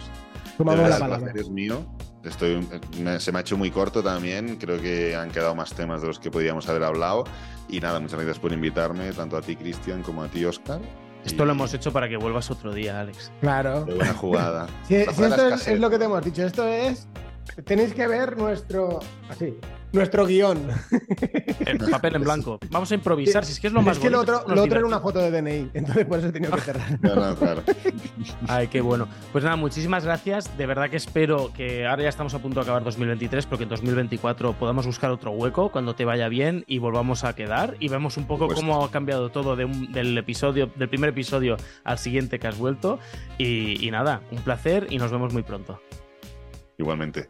La el es mío. Estoy, me- se me ha hecho muy corto también. Creo que han quedado más temas de los que podíamos haber hablado. Y nada, muchas gracias por invitarme, tanto a ti, Cristian, como a ti, Oscar. Esto lo hemos hecho para que vuelvas otro día, Alex. Claro. De buena jugada. Si, si esto es lo que te hemos dicho, esto es. Tenéis que ver nuestro. Así. Nuestro guion. En papel en blanco. Vamos a improvisar, si es que es lo más es que lo otro, lo otro era una foto de DNI, entonces por eso he tenido que cerrar. No, no, claro. Ay, qué bueno. Pues nada, muchísimas gracias. De verdad que espero que ahora ya estamos a punto de acabar 2023, pero que en 2024 podamos buscar otro hueco cuando te vaya bien y volvamos a quedar y vemos un poco Por cómo ha cambiado todo de un- del episodio, del primer episodio al siguiente que has vuelto. Y, y nada, un placer y nos vemos muy pronto. Igualmente.